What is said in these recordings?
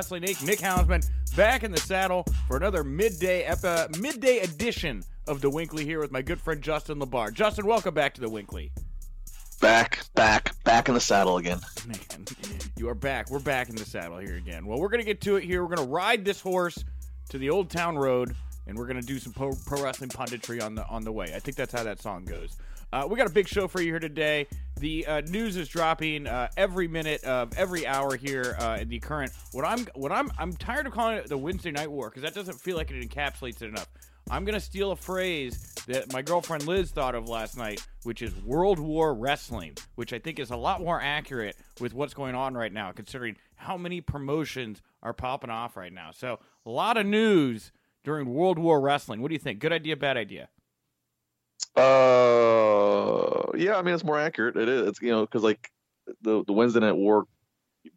Wrestling Inc., Nick Hausman, back in the saddle for another midday epi- uh, midday edition of the WINCLY here with my good friend Justin LaBar. Justin, welcome back to the WINCLY. Back, back, back in the saddle again. Man, you are back. We're back in the saddle here again. Well, we're going to get to it here. We're going to ride this horse to the Old Town Road, and we're going to do some pro, pro wrestling punditry on the on the way. I think that's how that song goes. Uh, we got a big show for you here today. The uh, news is dropping uh, every minute of every hour here uh, in the current. What I'm what I'm I'm tired of calling it the Wednesday Night War because that doesn't feel like it encapsulates it enough. I'm gonna steal a phrase that my girlfriend Liz thought of last night, which is World War Wrestling, which I think is a lot more accurate with what's going on right now, considering how many promotions are popping off right now. So a lot of news during World War Wrestling. What do you think? Good idea, bad idea? Uh, yeah, I mean it's more accurate. It is, it's, you know, because like the the Wednesday Night War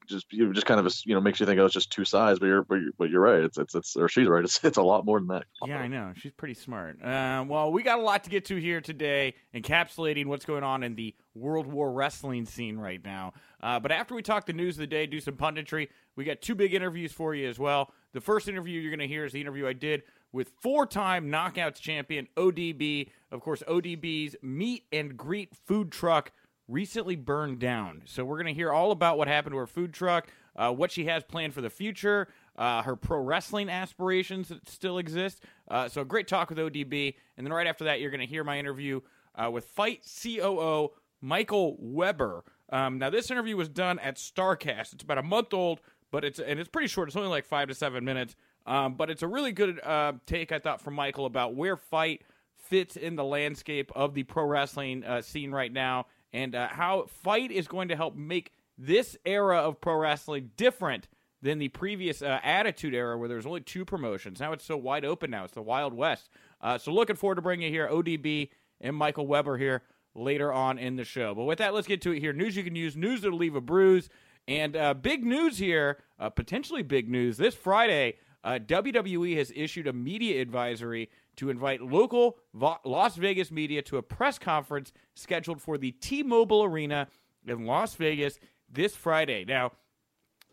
just you just kind of you know makes you think oh it's just two sides, but you're but you're, but you're right. It's it's it's or she's right. It's it's a lot more than that. Yeah, I know. She's pretty smart. Uh, well, we got a lot to get to here today, encapsulating what's going on in the World War Wrestling scene right now. Uh, but after we talk the news of the day, do some punditry, we got two big interviews for you as well. The first interview you're going to hear is the interview I did with four time knockouts champion ODB. Of course, ODB's meet and greet food truck recently burned down. So we're going to hear all about what happened to her food truck, uh, what she has planned for the future, uh, her pro wrestling aspirations that still exist. Uh, so great talk with ODB. And then right after that, you're going to hear my interview uh, with FITE COO Michael Weber. Um, now, this interview was done at Starcast. It's about a month old, but it's and it's pretty short. It's only like five to seven minutes. Um, but it's a really good uh, take, I thought, from Michael about where FITE fits in the landscape of the pro wrestling uh, scene right now and uh, how FITE is going to help make this era of pro wrestling different than the previous uh, Attitude era where there was only two promotions. Now it's so wide open now. It's the Wild West. Uh, so looking forward to bringing you here ODB and Michael Weber here later on in the show. But with that, let's get to it here. News you can use, news that'll leave a bruise. And uh, big news here, potentially big news. This Friday, uh, WWE has issued a media advisory to invite local Vo- Las Vegas media to a press conference scheduled for the T Mobile Arena in Las Vegas this Friday. Now,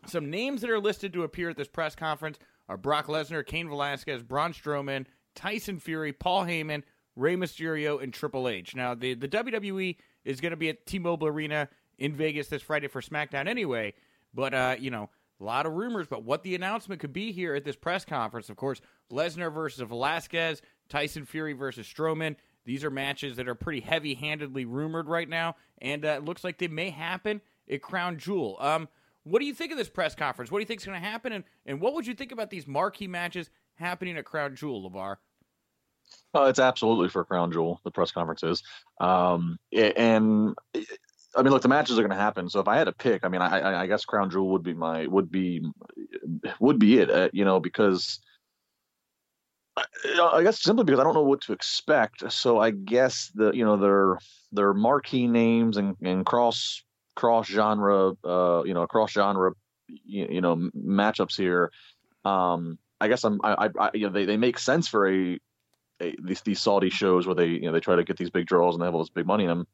some names that are listed to appear at this press conference are Brock Lesnar, Cain Velasquez, Braun Strowman, Tyson Fury, Paul Heyman, Rey Mysterio, and Triple H. Now, the, the WWE is going to be at T Mobile Arena in Vegas this Friday for SmackDown anyway, but, uh, you know, a lot of rumors but what the announcement could be here at this press conference. Of course, Lesnar versus Velasquez, Tyson Fury versus Strowman. These are matches that are pretty heavy handedly rumored right now, and uh, it looks like they may happen at Crown Jewel. Um, what do you think of this press conference? What do you think is going to happen, and, and what would you think about these marquee matches happening at Crown Jewel, LaBar? Oh, it's absolutely for Crown Jewel. The press conference is, um, and I mean, look, the matches are going to happen. So if I had to pick, I mean, I, I guess Crown Jewel would be my would be would be it. Uh, you know, because I guess simply because I don't know what to expect. So I guess the you know their their marquee names and, and cross cross genre uh you know cross genre you, you know matchups here. Um, I guess I'm I, I you know they, they make sense for a, a these these Saudi shows where they you know they try to get these big draws and they have all this big money in them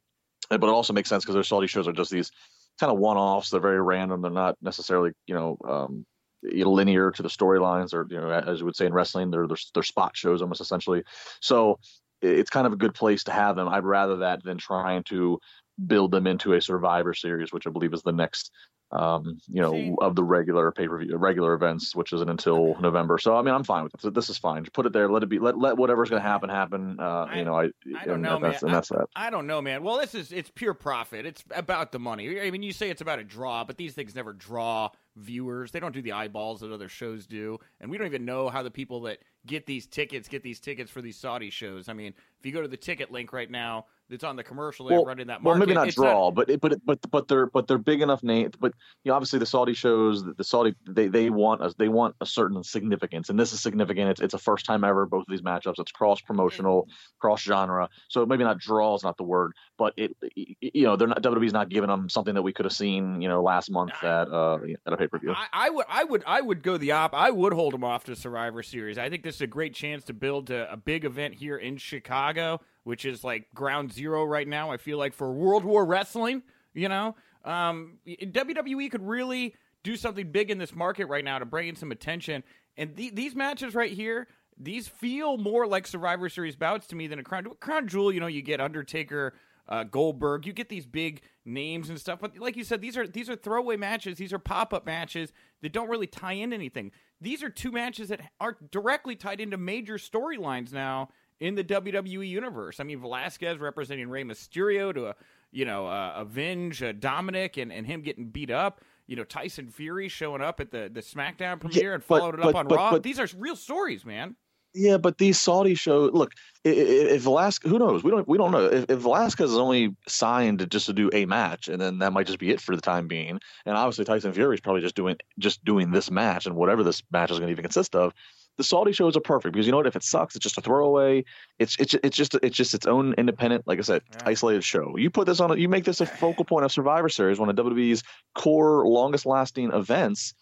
but it also makes sense because their Saudi shows are just these kind of one-offs. They're very random. They're not necessarily, you know, um, linear to the storylines, or you know, as you would say in wrestling, they're, they're they're spot shows almost essentially. So it's kind of a good place to have them. I'd rather that than trying to build them into a Survivor Series, which I believe is the next um, you know, See, of the regular pay per view, regular events, which isn't until November. So I mean, I'm fine with it. This is fine. Just put it there. Let it be. Let let whatever's going to happen happen. Uh, I, you know, I, I don't know, man. that's that. I, I don't know, man. Well, this is it's pure profit. It's about the money. I mean, you say it's about a draw, but these things never draw viewers. They don't do the eyeballs that other shows do, and we don't even know how the people that get these tickets get these tickets for these Saudi shows. I mean, if you go to the ticket link right now that's on the commercial they're well, running that market. Well, maybe not draw, not... but it, but but but they're but they're big enough name. But you know, obviously the Saudi shows, that the Saudi they they want a, they want a certain significance, and this is significant. It's it's a first time ever both of these matchups. It's cross promotional, mm-hmm. cross genre. So maybe not draw is not the word, but it you know they're not WWE's not giving them something that we could have seen you know last month at uh at a pay per view. I, I, would I would I would go the op. I would hold them off to Survivor Series. I think this is a great chance to build a, a big event here in Chicago which is like ground zero right now. I feel like for World War Wrestling, you know. Um, WWE could really do something big in this market right now to bring in some attention. And the, these matches right here, these feel more like Survivor Series bouts to me than a Crown Crown Jewel. You know, you get Undertaker, uh, Goldberg, you get these big names and stuff. But like you said, these are these are throwaway matches. These are pop up matches that don't really tie into anything. These are two matches that are directly tied into major storylines now in the WWE universe. I mean, Velasquez representing Rey Mysterio to a you know uh, avenge uh, Dominic and and him getting beat up you know Tyson Fury showing up at the the SmackDown premiere yeah, and followed but, it up but, on but, Raw. These are real stories, man. Yeah, but these Saudi shows. Look, if, if Velasquez, who knows? We don't. We don't know. If, if Velasquez is only signed just to do a match, and then that might just be it for the time being. And obviously, Tyson Fury is probably just doing just doing this match, and whatever this match is going to even consist of the Saudi shows are perfect because you know what? If it sucks, it's just a throwaway. It's it's it's just it's just its own independent, like I said, yeah. isolated show. You put this on, a, you make this a focal point of Survivor Series, one of WWE's core, longest lasting events.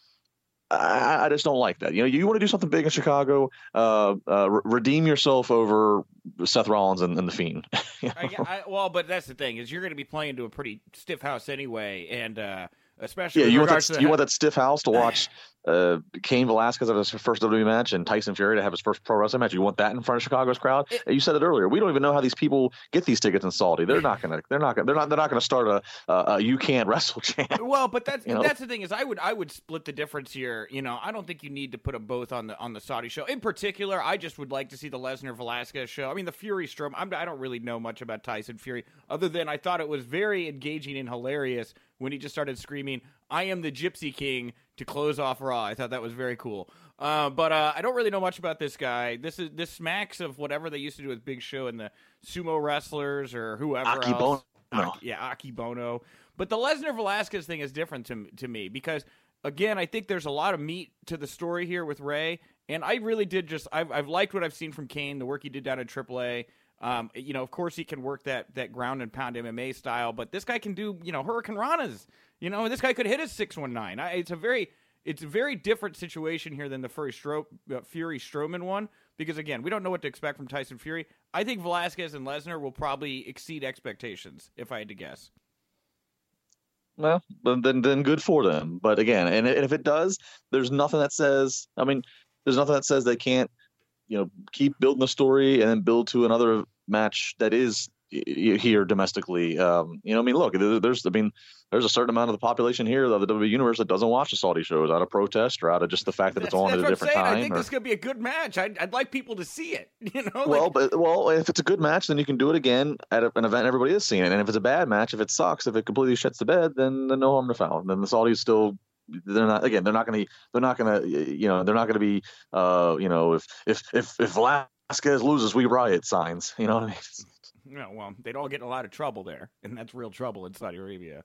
I, I, just don't like that. You know, you want to do something big in Chicago, uh, uh, re- redeem yourself over Seth Rollins and, and the Fiend. you know? I, I, well, but that's the thing is you're going to be playing to a pretty stiff house anyway, and uh, especially yeah, you want that, you want that stiff house to watch uh, Cain Velasquez have his first WWE match and Tyson Fury to have his first pro wrestling match. You want that in front of Chicago's crowd? It, you said it earlier. We don't even know how these people get these tickets in Saudi. They're not gonna. They're not gonna. They're not. They're not gonna start a, a, a you can't wrestle chant. Well, but that's you know? that's the thing is I would I would split the difference here. You know, I don't think you need to put them both on the on the Saudi show. In particular, I just would like to see the Lesnar Velasquez show. I mean, the Fury Strom. I'm, I do not really know much about Tyson Fury other than I thought it was very engaging and hilarious when he just started screaming, "I am the Gypsy King." to close off Raw. I thought that was very cool. Uh, but uh, I don't really know much about this guy. This is this smacks of whatever they used to do with Big Show and the sumo wrestlers or whoever Aki else. Bono. Aki, yeah, Akebono. But the Lesnar Velasquez thing is different to to me because again, I think there's a lot of meat to the story here with Rey, and I really did just I've I've liked what I've seen from Cain, the work he did down at AAA. Um, you know, of course, he can work that that ground and pound MMA style, but this guy can do you know hurricanranas. You know, this guy could hit a six one nine. It's a very it's a very different situation here than the Fury, Stro- uh, Fury Strowman one because again, we don't know what to expect from Tyson Fury. I think Velasquez and Lesnar will probably exceed expectations if I had to guess. Well, then then good for them. But again, and if it does, there's nothing that says. I mean, there's nothing that says they can't, you know, keep building the story and then build to another match that is here domestically. Um, you know, I mean, look, there's, I mean, there's a certain amount of the population here of the WWE universe that doesn't watch the Saudi shows out of protest or out of just the fact that that's, it's on at a different time. I think or, this could be a good match. I'd, I'd, like people to see it. You know, well, but well, if it's a good match, then you can do it again at a, an event everybody is seeing it. And if it's a bad match, if it sucks, if it completely shits the bed, then, then no harm to foul. Then the Saudis still they're not again they're not going to they're not going to you know they're not going to be uh you know if if if if Velasquez loses we riot signs you know what I mean no, well, they'd all get in a lot of trouble there, and that's real trouble in Saudi Arabia.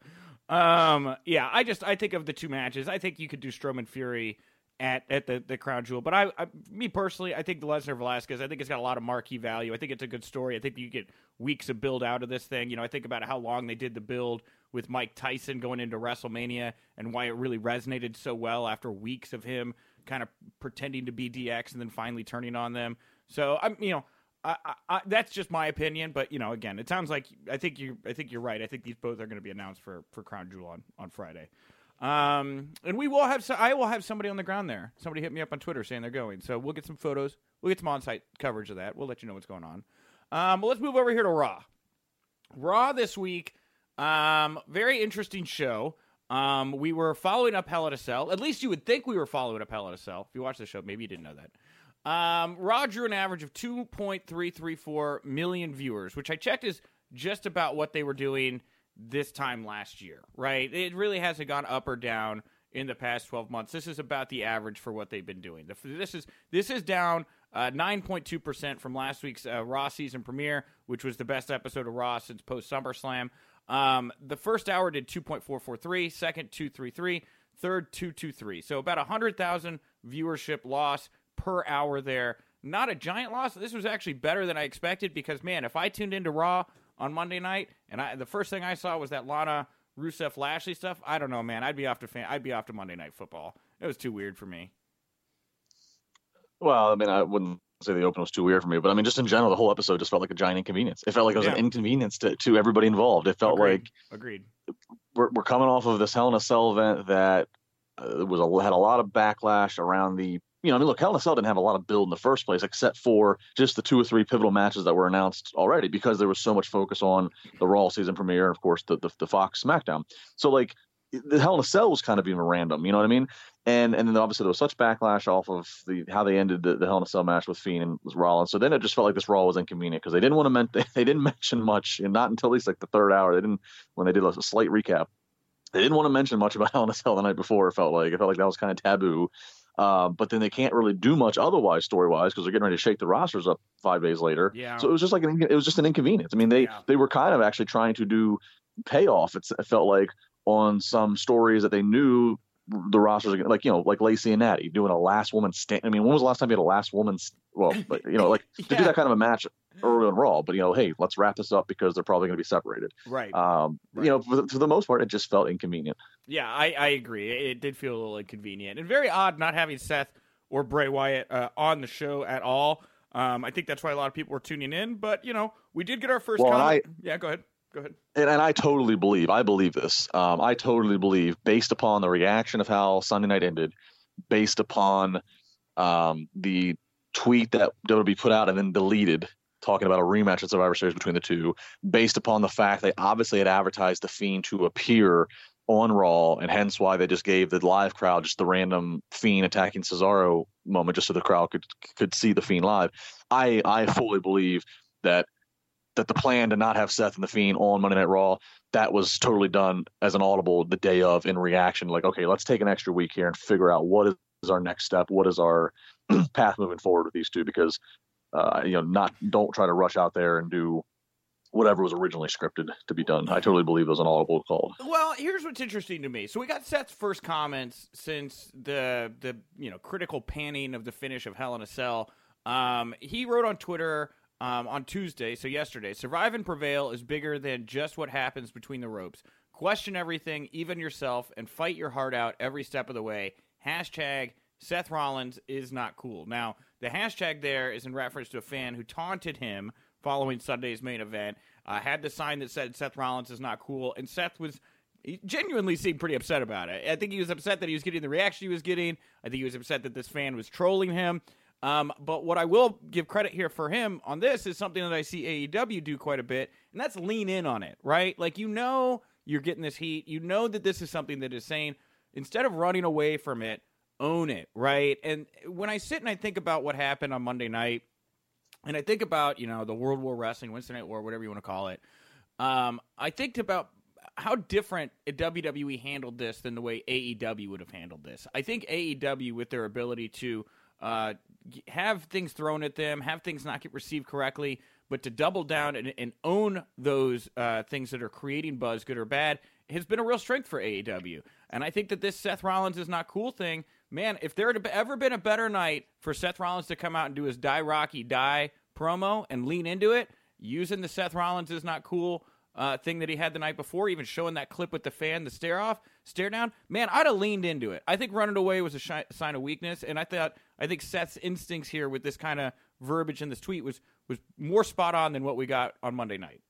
Um, yeah, I just I think of the two matches. I think you could do Strowman Fury at at the, the crown jewel, but I, I me personally, I think the Lesnar Velasquez. I think it's got a lot of marquee value. I think it's a good story. I think you get weeks of build out of this thing. You know, I think about how long they did the build with Mike Tyson going into WrestleMania and why it really resonated so well after weeks of him kind of pretending to be DX and then finally turning on them. So I'm, you know. I, I, that's just my opinion, but you know, again, it sounds like I think you. I think you're right. I think these both are going to be announced for for Crown Jewel on on Friday. Um, and we will have. So I will have somebody on the ground there. Somebody hit me up on Twitter saying they're going. So we'll get some photos. We'll get some on-site coverage of that. We'll let you know what's going on. Um, but let's move over here to Raw. Raw this week. Um, very interesting show. Um, we were following up Hell in a Cell. At least you would think we were following up Hell in a Cell. If you watch the show, maybe you didn't know that. Um, Raw drew an average of 2.334 million viewers, which I checked is just about what they were doing this time last year, right? It really hasn't gone up or down in the past 12 months. This is about the average for what they've been doing. This is this is down uh, 9.2% from last week's uh, Raw season premiere, which was the best episode of Raw since post SummerSlam. Um, the first hour did 2.443, second 233, third 223. So about 100,000 viewership loss per hour there. Not a giant loss. This was actually better than I expected because man, if I tuned into Raw on Monday night and I, the first thing I saw was that Lana Rusev Lashley stuff, I don't know, man. I'd be off to fan. I'd be off to Monday Night Football. It was too weird for me. Well, I mean, I wouldn't say the open was too weird for me, but I mean, just in general, the whole episode just felt like a giant inconvenience. It felt like it was yeah. an inconvenience to, to everybody involved. It felt Agreed. like agreed we're, we're coming off of this Hell in a Cell event that uh, was a, had a lot of backlash around the you know, I mean, look, Hell in a Cell didn't have a lot of build in the first place, except for just the two or three pivotal matches that were announced already, because there was so much focus on the Raw season premiere and, of course, the the, the Fox SmackDown. So, like, the Hell in a Cell was kind of even random, you know what I mean? And and then obviously there was such backlash off of the how they ended the, the Hell in a Cell match with Fiend and Rollins. So then it just felt like this Raw was inconvenient because they didn't want to men- they didn't mention much, and not until at least like the third hour. They didn't when they did a slight recap. They didn't want to mention much about Hell in a Cell the night before. It felt like it felt like that was kind of taboo. Uh, but then they can't really do much otherwise story wise because they're getting ready to shake the rosters up five days later. Yeah. So it was just like an, it was just an inconvenience. I mean, they Yeah. they were kind of actually trying to do payoff. It's, it felt like on some stories that they knew the rosters are like you know like Lacey and Natty doing a last woman stand. I mean, when was the last time you had a last woman? st- Well, but, you know, like to Yeah. do that kind of a match early on Raw. But you know, hey, let's wrap this up because they're probably going to be separated. Right. Um, Right. You know, for the, for the most part, it just felt inconvenient. Yeah, I, I agree. It, it did feel a little inconvenient and very odd not having Seth or Bray Wyatt uh, on the show at all. Um, I think that's why a lot of people were tuning in. But you know, we did get our first. Well, comment. yeah, go ahead. Go ahead. and, and I totally believe, I believe this. Um, I totally believe, based upon the reaction of how Sunday night ended, based upon um, the tweet that WWE put out and then deleted, talking about a rematch at Survivor Series between the two, based upon the fact they obviously had advertised the Fiend to appear on Raw, and hence why they just gave the live crowd just the random Fiend attacking Cesaro moment, just so the crowd could could see the Fiend live. I I fully believe that that the plan to not have Seth and the Fiend on Monday Night Raw that was totally done as an audible the day of in reaction. Like, okay, let's take an extra week here and figure out what is our next step, what is our path moving forward with these two, because uh, you know, not don't try to rush out there and do whatever was originally scripted to be done. I totally believe it was an audible call. Well, here's what's interesting to me. So we got Seth's first comments since the the you know critical panning of the finish of Hell in a Cell. Um, he wrote on Twitter um, on Tuesday, so yesterday, "Survive and prevail is bigger than just what happens between the ropes. Question everything, even yourself, and fight your heart out every step of the way." Hashtag Seth Rollins is not cool. Now, the hashtag there is in reference to a fan who taunted him following Sunday's main event. Uh, had the sign that said Seth Rollins is not cool, and Seth was genuinely seemed pretty upset about it. I think he was upset that he was getting the reaction he was getting. I think he was upset that this fan was trolling him. Um, but what I will give credit here for him on this is something that I see AEW do quite a bit, and that's lean in on it, right? Like you know you're getting this heat, you know that this is something that is saying instead of running away from it, own it, right? And when I sit and I think about what happened on Monday night, and I think about you know the World War Wrestling, Wednesday Night War, whatever you want to call it. Um, I think about how different WWE handled this than the way AEW would have handled this. I think AEW, with their ability to uh, have things thrown at them, have things not get received correctly, but to double down and, and own those uh, things that are creating buzz, good or bad, has been a real strength for AEW. And I think that this Seth Rollins is not cool thing, man, if there had ever been a better night for Seth Rollins to come out and do his Die Rocky Die promo and lean into it, using the Seth Rollins is not cool uh, thing that he had the night before, even showing that clip with the fan, the stare off, stare down, man, I'd have leaned into it. I think running away was a sign of weakness, and I thought I think Seth's instincts here with this kind of verbiage in this tweet was was more spot on than what we got on Monday night.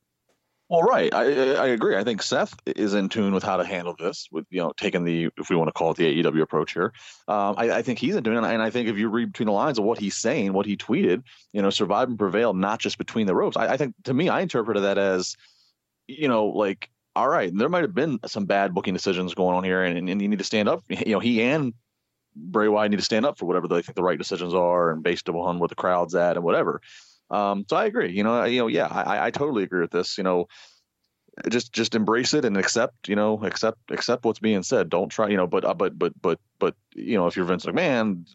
Well, right. I, I agree. I think Seth is in tune with how to handle this, with you know taking the if we want to call it the AEW approach here. Um, I, I think he's in tune, and I- and I think if you read between the lines of what he's saying, what he tweeted, you know, survive and prevail, not just between the ropes. I, I think to me, I interpreted that as, you know, like all right, there might have been some bad booking decisions going on here, and, and you need to stand up. You know, he and Bray Wyatt need to stand up for whatever they think the right decisions are, and based upon where the crowd's at and whatever. Um, so I agree. You know, you know, yeah, I, I totally agree with this. You know, just just embrace it and accept. You know, accept accept what's being said. Don't try. You know, but uh, but but but but you know, if you're Vince McMahon,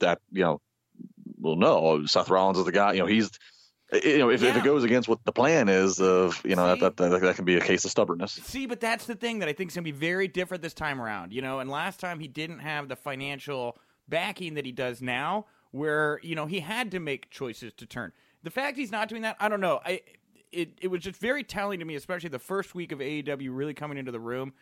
that you know, well, no, Seth Rollins is the guy. You know, he's. You know, if, if it goes against what the plan is of, you know, See? that, that that can be a case of stubbornness. See, but that's the thing that I think is going to be very different this time around. You know, and last time he didn't have the financial backing that he does now, where you know he had to make choices to turn. The fact he's not doing that, I don't know. I it it was just very telling to me, especially the first week of AEW really coming into the room.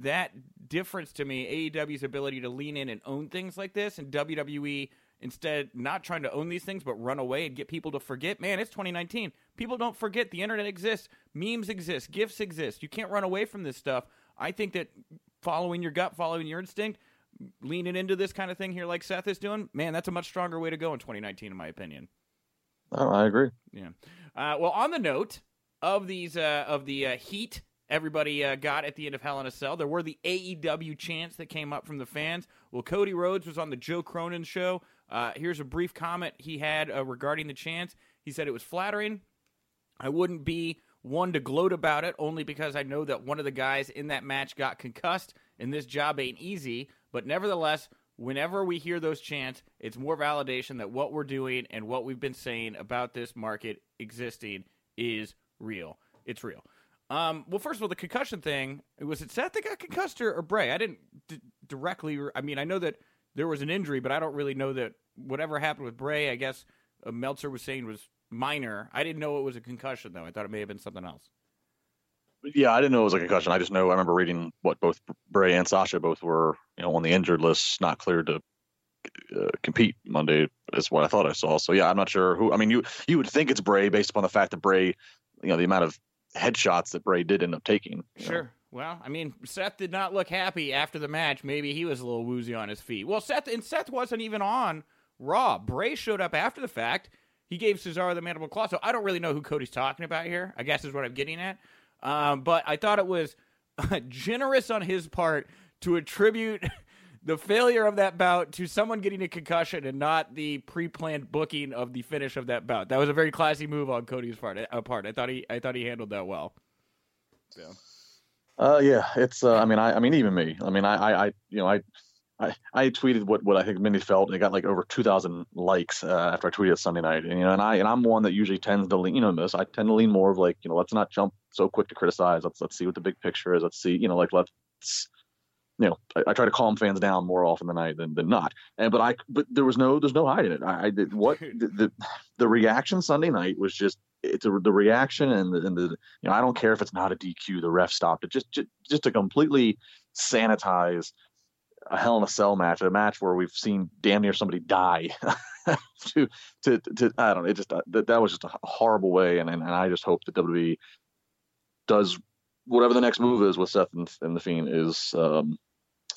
That difference to me, AEW's ability to lean in and own things like this, and WWE instead not trying to own these things but run away and get people to forget. Man, it's 2019. People don't forget the internet exists, memes exist, gifs exist. You can't run away from this stuff. I think that following your gut, following your instinct, leaning into this kind of thing here, like Seth is doing, man, that's a much stronger way to go in 2019, in my opinion. Oh, I agree. Yeah. Uh, well, on the note of these uh, of the uh, heat everybody uh, got at the end of Hell in a Cell, there were the AEW chants that came up from the fans. Well, Cody Rhodes was on the Joe Cronin show. Uh, here's a brief comment he had uh, regarding the chants. He said it was flattering. I wouldn't be one to gloat about it, only because I know that one of the guys in that match got concussed, and this job ain't easy. But nevertheless, whenever we hear those chants, it's more validation that what we're doing and what we've been saying about this market existing is real. It's real. Um, well, first of all, the concussion thing was it Seth that got concussed or, or Bray? I didn't d- directly. I mean, I know that there was an injury, but I don't really know that whatever happened with Bray. I guess uh, Meltzer was saying was minor. I didn't know it was a concussion though. I thought it may have been something else. Yeah, I didn't know it was a concussion. I just know I remember reading what both Bray and Sasha both were, you know, on the injured list, not cleared to uh, compete Monday. Is what I thought I saw. So yeah, I'm not sure who. I mean, you you would think it's Bray based upon the fact that Bray, you know, the amount of headshots that Bray did end up taking. Sure. Know. Well, I mean, Seth did not look happy after the match. Maybe he was a little woozy on his feet. Well, Seth and Seth wasn't even on Raw. Bray showed up after the fact. He gave Cesaro the mandible claw. So I don't really know who Cody's talking about here. I guess is what I'm getting at. Um, but I thought it was generous on his part to attribute the failure of that bout to someone getting a concussion and not the pre-planned booking of the finish of that bout. That was a very classy move on Cody's part. Uh, part. I thought he I thought he handled that well. Yeah. Uh, yeah, it's. Uh, I mean, I, I mean, even me. I mean, I, I, I you know, I, I, I tweeted what, what I think Mindy felt. It got like over two thousand likes uh, after I tweeted it Sunday night. And you know, and I, and I'm one that usually tends to lean, you know, this. I tend to lean more of like, you know, let's not jump so quick to criticize. Let's let's see what the big picture is. Let's see, you know, like let's you know, I, I, try to calm fans down more often than I than, than not. And but I but there was no there's no hiding it. I, I did what the, the, the reaction Sunday night was just it's a, the reaction and the, and the you know I don't care if it's not a DQ the ref stopped it just just, just to completely sanitize a Hell in a Cell match a match where we've seen damn near somebody die to, to to I don't know it just uh, that that was just a horrible way and and, I just hope that WWE does whatever the next move is with Seth and, and the Fiend is um,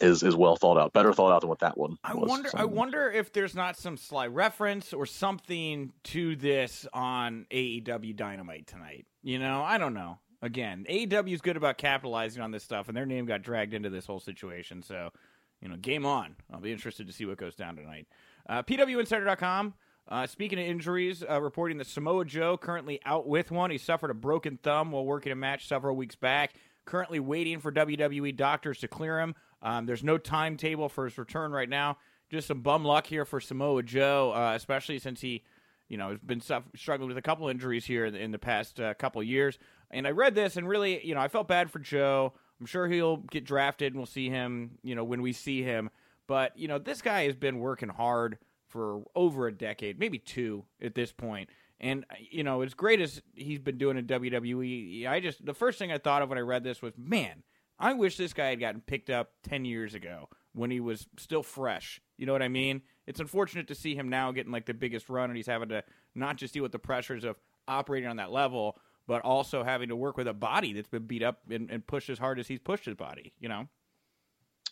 is is well thought out, better thought out than what that one. I was. wonder. I wonder if there's not some sly reference or something to this on AEW Dynamite tonight. You know, I don't know. Again, AEW is good about capitalizing on this stuff, and their name got dragged into this whole situation. So, you know, game on. I'll be interested to see what goes down tonight. Uh, PWInsider.com. Uh, speaking of injuries, uh, reporting that Samoa Joe currently out with one. He suffered a broken thumb while working a match several weeks back. Currently waiting for WWE doctors to clear him. Um, there's no timetable for his return right now. Just some bum luck here for Samoa Joe, uh, especially since he, you know, has been struggling with a couple injuries here in the, in the past uh, couple years. And I read this and really, you know, I felt bad for Joe. I'm sure he'll get drafted and we'll see him, you know, when we see him. But you know, this guy has been working hard for over a decade, maybe two at this point. And you know, as great as he's been doing in WWE, I just the first thing I thought of when I read this was, man, I wish this guy had gotten picked up 10 years ago when he was still fresh. You know what I mean? It's unfortunate to see him now getting like the biggest run and he's having to not just deal with the pressures of operating on that level, but also having to work with a body that's been beat up and, and pushed as hard as he's pushed his body, you know?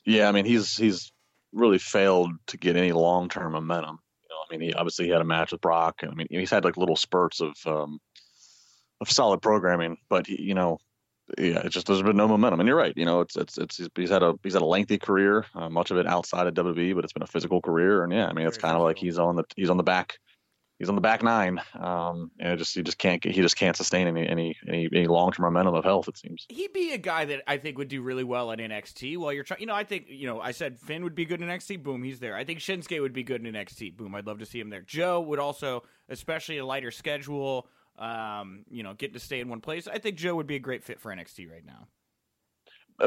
Yeah, I mean, he's he's really failed to get any long term momentum. You know, I mean, he obviously he had a match with Brock. I mean, he's had like little spurts of um, of solid programming, but he, you know, yeah, it just there's been no momentum. And you're right. You know, it's it's it's he's had a he's had a lengthy career, uh, much of it outside of WWE, but it's been a physical career. And yeah, I mean, it's kind of like he's on the he's on the back he's on the back nine. Um, and just he just can't he just can't sustain any any any, any long term momentum of health. It seems he'd be a guy that I think would do really well at NXT. While you're trying, you know, I think you know I said Finn would be good in NXT. Boom, he's there. I think Shinsuke would be good in NXT. Boom, I'd love to see him there. Joe would also, especially a lighter schedule. Um, you know, get to stay in one place. I think Joe would be a great fit for NXT right now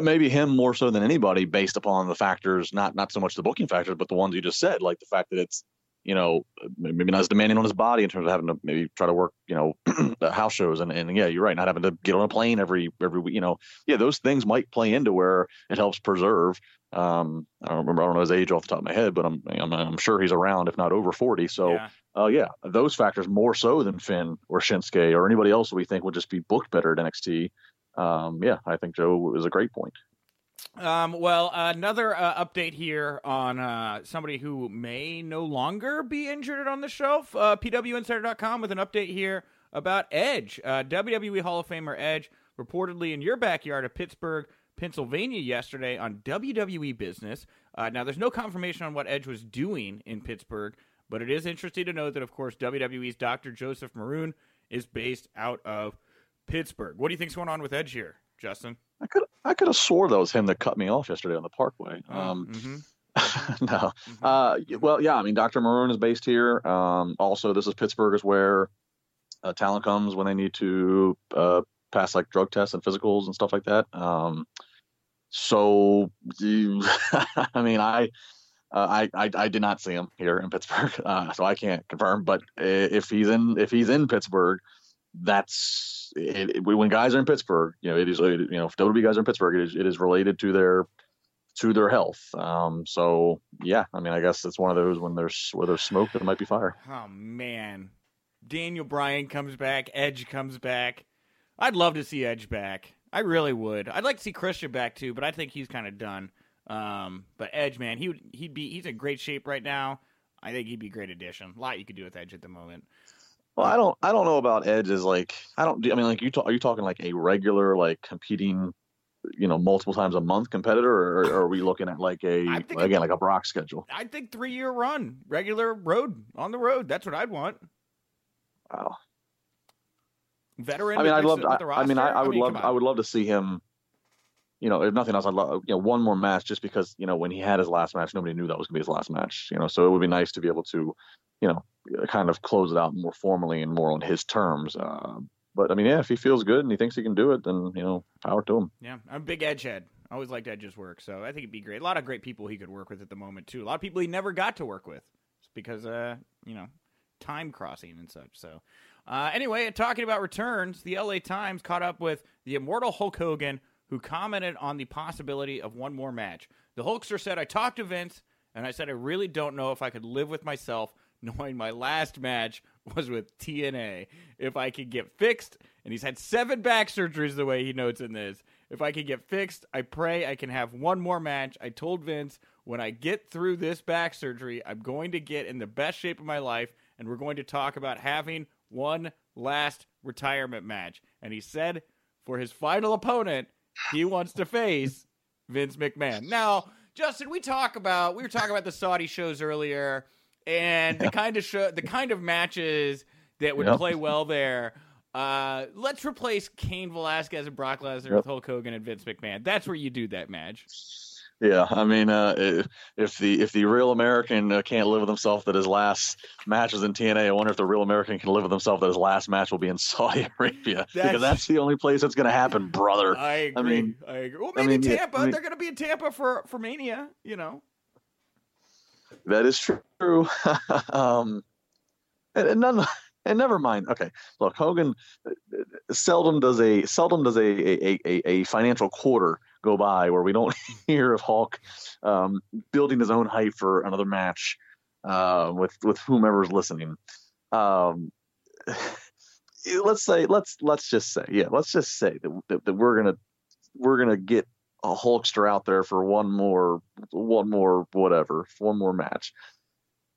maybe him more so than anybody based upon the factors not not so much the booking factors but the ones you just said like the fact that it's you know maybe not as demanding on his body in terms of having to maybe try to work you know house shows and, and yeah you're right not having to get on a plane every every week you know yeah those things might play into where it helps preserve um i don't remember i don't know his age off the top of my head but i'm i'm, I'm sure he's around if not over 40 so yeah. Uh, yeah, those factors more so than Finn or Shinsuke or anybody else we think would just be booked better at NXT um, yeah, I think Joe is a great point. Um, well, another uh, update here on uh, somebody who may no longer be injured on the shelf. Uh, PWInsider.com with an update here about Edge. Uh, WWE Hall of Famer Edge reportedly in your backyard of Pittsburgh, Pennsylvania yesterday on WWE Business. Uh, now, there's no confirmation on what Edge was doing in Pittsburgh, but it is interesting to note that, of course, WWE's Dr. Joseph Maroon is based out of Pittsburgh. What do you think's going on with Edge here, Justin? I could I could have swore that was him that cut me off yesterday on the Parkway. Oh, Um, mhm. no, Mhm. uh, well, yeah, I mean, Dr. Maroon is based here. Um, also, this is Pittsburgh, is where uh, talent comes when they need to uh, pass like drug tests and physicals and stuff like that. Um, so, I mean, I, uh, I, I, I did not see him here in Pittsburgh, uh, so I can't confirm. But if he's in, if he's in Pittsburgh, that's it, it- when guys are in Pittsburgh. You know, it is, it, you know, if WWE guys are in Pittsburgh, it is, it is related to their to their health. Um, so yeah, I mean, I guess it's one of those when there's where there's smoke, there might be fire. Oh man, Daniel Bryan comes back, Edge comes back. I'd love to see Edge back. I really would. I'd like to see Christian back too, but I think he's kind of done. Um, but Edge, man, he would he'd be he's in great shape right now. I think he'd be a great addition. A lot you could do with Edge at the moment. Well, I don't, I don't know about Edge as like, I don't, I mean, like you talk, are you talking like a regular like competing, you know, multiple times a month competitor, or, or are we looking at like a again like a Brock schedule? I think three year run, regular road on the road. That's what I'd want. Wow. Veteran. I mean, I'd love. I, I mean, I? I would love. I would love to see him. You know, if nothing else, I'd love you know one more match just because you know when he had his last match, nobody knew that was gonna be his last match. You know, so it would be nice to be able to, you know, kind of close it out more formally and more on his terms. Uh, but I mean, yeah, if he feels good and he thinks he can do it, then you know, power to him. Yeah, I'm a big Edge head. I always liked Edge's work, so I think it'd be great. A lot of great people he could work with at the moment too. A lot of people he never got to work with because, uh, you know, time crossing and such. So, uh, anyway, talking about returns, the LA Times caught up with the immortal Hulk Hogan, who commented on the possibility of one more match. The Hulkster said, "I talked to Vince, and I said I really don't know if I could live with myself." Knowing my last match was with TNA. If I could get fixed, and he's had seven back surgeries the way he notes in this. If I can get fixed, I pray I can have one more match. I told Vince when I get through this back surgery, I'm going to get in the best shape of my life, and we're going to talk about having one last retirement match. And he said for his final opponent, he wants to face Vince McMahon. Now, Justin, we talk about we were talking about the Saudi shows earlier, and the kind of show, the kind of matches that would Yep. play well there. Uh, let's replace Cain Velasquez and Brock Lesnar Yep. with Hulk Hogan and Vince McMahon. That's where you do that match. Yeah, I mean, uh, if, the if the real American uh, can't live with himself that his last match was in TNA, I wonder if the real American can live with himself that his last match will be in Saudi Arabia That's- because that's the only place that's going to happen, brother. I agree. I, mean- agree. Well, I maybe mean, yeah, Tampa. I mean- They're going to be in Tampa for for Mania. You know. That is true. um, and, and none, and never mind. Okay, look, Hogan uh, seldom does a seldom does a a, a, a financial quarter go by where we don't hear of Hulk um, building his own hype for another match uh, with with whomever's listening. Um, let's say let's let's just say yeah let's just say that, that, that we're gonna we're gonna get a Hulkster out there for one more one more whatever one more match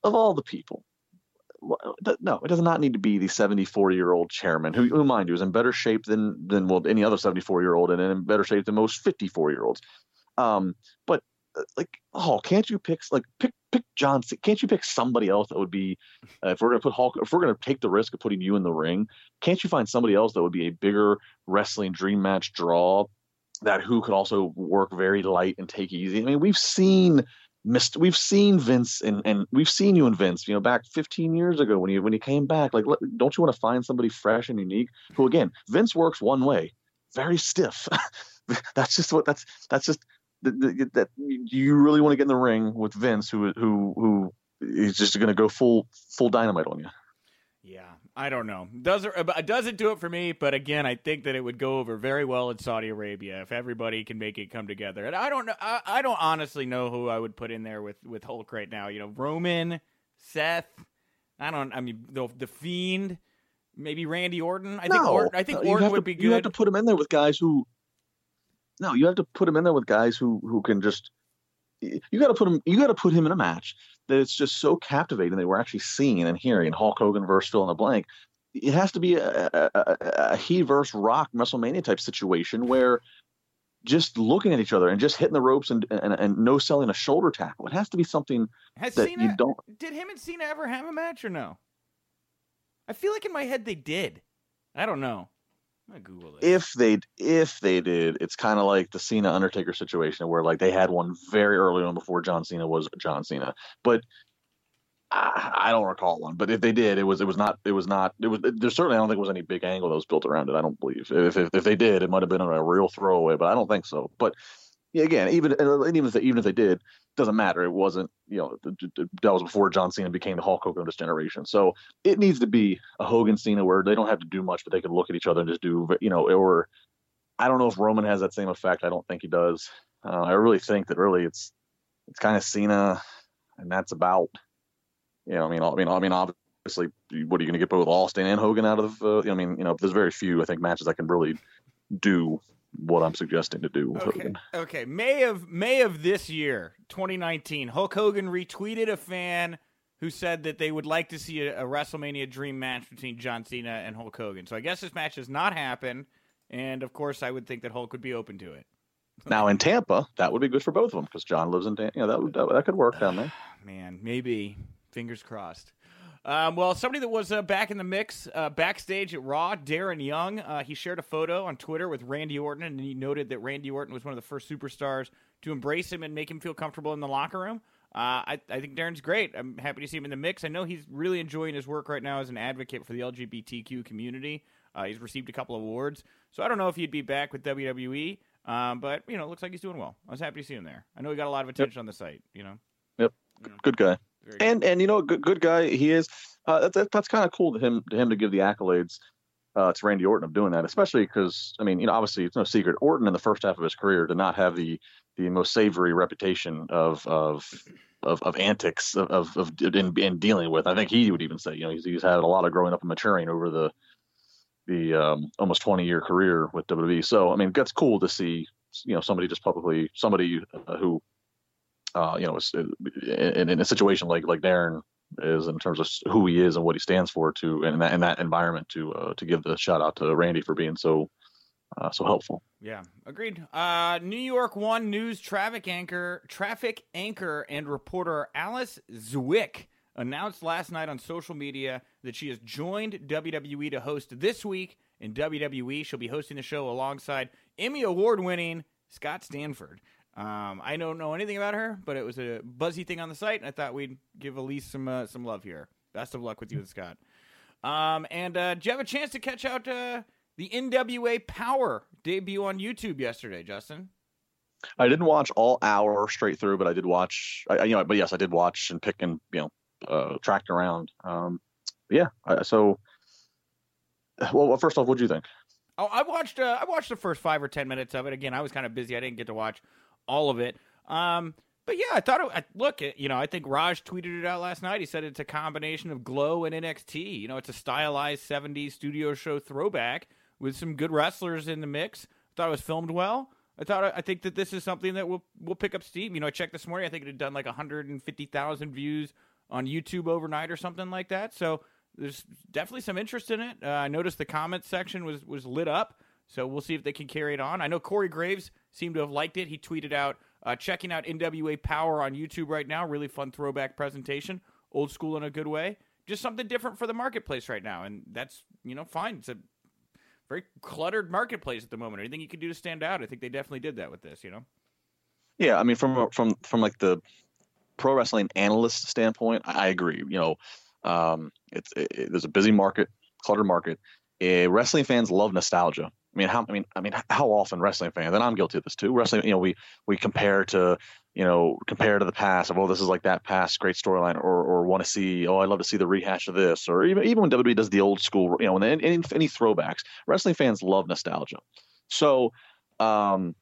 of all the people no it does not need to be the 74 year old chairman who, who mind you is in better shape than than well any other 74 year old and in better shape than most 54 year olds um but uh, like oh can't you pick like pick pick John can't you pick somebody else that would be uh, if we're gonna put Hulk if we're gonna take the risk of putting you in the ring can't you find somebody else that would be a bigger wrestling dream match draw that who could also work very light and take easy. I mean, we've seen missed we've seen Vince and and we've seen you and Vince, you know, back 15 years ago when you when you came back. Like, let- don't you want to find somebody fresh and unique? Who again, Vince works one way, very stiff. that's just what that's that's just that, that, you really want to get in the ring with Vince, who who who is just going to go full full dynamite on you. Yeah, I don't know. Does it, uh, it doesn't do it for me, but again, I think that it would go over very well in Saudi Arabia if everybody can make it come together. And I don't know. I, I don't honestly know who I would put in there with with Hulk right now. You know, Roman, Seth. I don't. I mean, the the Fiend. Maybe Randy Orton. I think Orton. I think no, uh, you Orton would to- be You have to put him in there with guys who no, you have to put him in there with guys who who can just you got to put him you got to put him in a match that it's just so captivating that we're actually seeing and hearing Hulk Hogan versus fill in the blank. It has to be a, a, a, a he versus Rock WrestleMania type situation where just looking at each other and just hitting the ropes and and, and no selling a shoulder tackle. It has to be something Has that Cena, you don't. did him and Cena ever have a match or no? I feel like in my head they did. I don't know. Google this. If they if they did, it's kind of like the Cena Undertaker situation where like they had one very early on before John Cena was John Cena, but. I, I don't recall one, but if they did, it was it was not it was not it was there certainly I don't think was any big angle that was built around it. I don't believe if if, if they did, it might have been a real throwaway, but I don't think so. But yeah, again, even and even if they, even if they did, doesn't matter. It wasn't you know that was before John Cena became the Hulk Hogan of this generation. So it needs to be a Hogan Cena where they don't have to do much, but they can look at each other and just do you know or I don't know if Roman has that same effect. I don't think he does. Uh, I really think that really it's it's kind of Cena, and that's about you know I mean I mean I mean obviously what are you going to get both Austin and Hogan out of uh, I mean you know there's very few I think matches that can really do what I'm suggesting to do with Okay. Hogan. Okay. May of May of this year, 2019, Hulk Hogan retweeted a fan who said that they would like to see a, a WrestleMania dream match between John Cena and Hulk Hogan. So I guess this match has not happened, and of course I would think that Hulk would be open to it. Now in Tampa, that would be good for both of them because John lives in Tampa. You know, that would that, that could work down there. Man, maybe. Fingers crossed. Um, well, somebody that was uh, back in the mix uh, backstage at Raw, Darren Young, uh, he shared a photo on Twitter with Randy Orton, and he noted that Randy Orton was one of the first superstars to embrace him and make him feel comfortable in the locker room. Uh, I, I think Darren's great. I'm happy to see him in the mix. I know he's really enjoying his work right now as an advocate for the LGBTQ community. Uh, he's received a couple of awards, so I don't know if he'd be back with WWE. Um, but you know, it looks like he's doing well. I was happy to see him there. I know he got a lot of attention on the site. You know, Yep, good guy. Very good. And and you know, good good guy he is. Uh, that, that, that's kind of cool to him to him to give the accolades uh, to Randy Orton of doing that, especially because I mean, you know, obviously it's no secret Orton in the first half of his career did not have the the most savory reputation of of of, of antics of of, of in, in dealing with. I think he would even say, you know, he's, he's had a lot of growing up and maturing over the the um, almost 20 year career with WWE. So I mean, that's cool to see, you know, somebody just publicly somebody uh, who uh, you know, in, in a situation like like Darren is in terms of who he is and what he stands for to in that in that environment to uh, to give the shout out to Randy for being so uh, so helpful. Yeah, agreed. Uh, New York One News traffic anchor, traffic anchor, and reporter Alice Zwick announced last night on social media that she has joined WWE to host this week in WWE. She'll be hosting the show alongside Emmy Award-winning Scott Stanford. Um, I don't know anything about her, but it was a buzzy thing on the site, and I thought we'd give Elise some uh, some love here. Best of luck with you and Scott. Um, and uh, did you have a chance to catch out uh, the NWA Power debut on YouTube yesterday, Justin? I didn't watch all hour straight through, but I did watch. I, you know, but yes, I did watch and pick and you know uh, tracked around. Um, yeah, I, so. Well, well, first off, what do you think? Oh, I watched. Uh, I watched the first five or ten minutes of it. Again, I was kind of busy. I didn't get to watch all of it. Um, but yeah, I thought. It, I, look, it, you know, I think Raj tweeted it out last night. He said it's a combination of Glow and NXT. You know, it's a stylized '70s studio show throwback with some good wrestlers in the mix. I thought it was filmed well. I thought. I think that this is something that will will pick up steam. You know, I checked this morning. I think it had done like 150,000 views on YouTube overnight or something like that. So there's definitely some interest in it. Uh, I noticed the comments section was was lit up, so we'll see if they can carry it on. I know Corey Graves seemed to have liked it. He tweeted out uh, checking out NWA Power on YouTube right now. Really fun throwback presentation, old school in a good way. Just something different for the marketplace right now, and that's you know fine. It's a very cluttered marketplace at the moment. Anything you can do to stand out, I think they definitely did that with this. You know. Yeah, I mean, from from from like the pro wrestling analyst standpoint, I, agree. You know, um, it's it, it, there's a busy market, cluttered market. Uh, wrestling fans love nostalgia. I mean, how I mean, I mean, how often wrestling fans, and I'm guilty of this too. Wrestling, you know, we we compare to, you know, compare to the past of, oh, this is like that past great storyline, or or want to see, oh, I'd love to see the rehash of this, or even even when WWE does the old school, you know, when any any throwbacks, wrestling fans love nostalgia. So, um,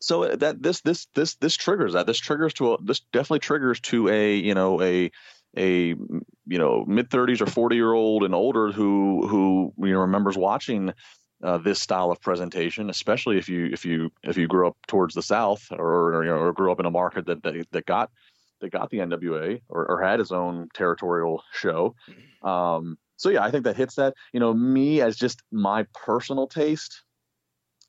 so that this this this this triggers that. This triggers to a this definitely triggers to a you know a a you know mid 30s or 40 year old and older who who you know remembers watching uh, this style of presentation, especially if you if you if you grew up towards the South or, or you know or grew up in a market that that, that got that got the NWA or, or had his own territorial show. Um, so yeah, I think that hits that. You know, me as just my personal taste,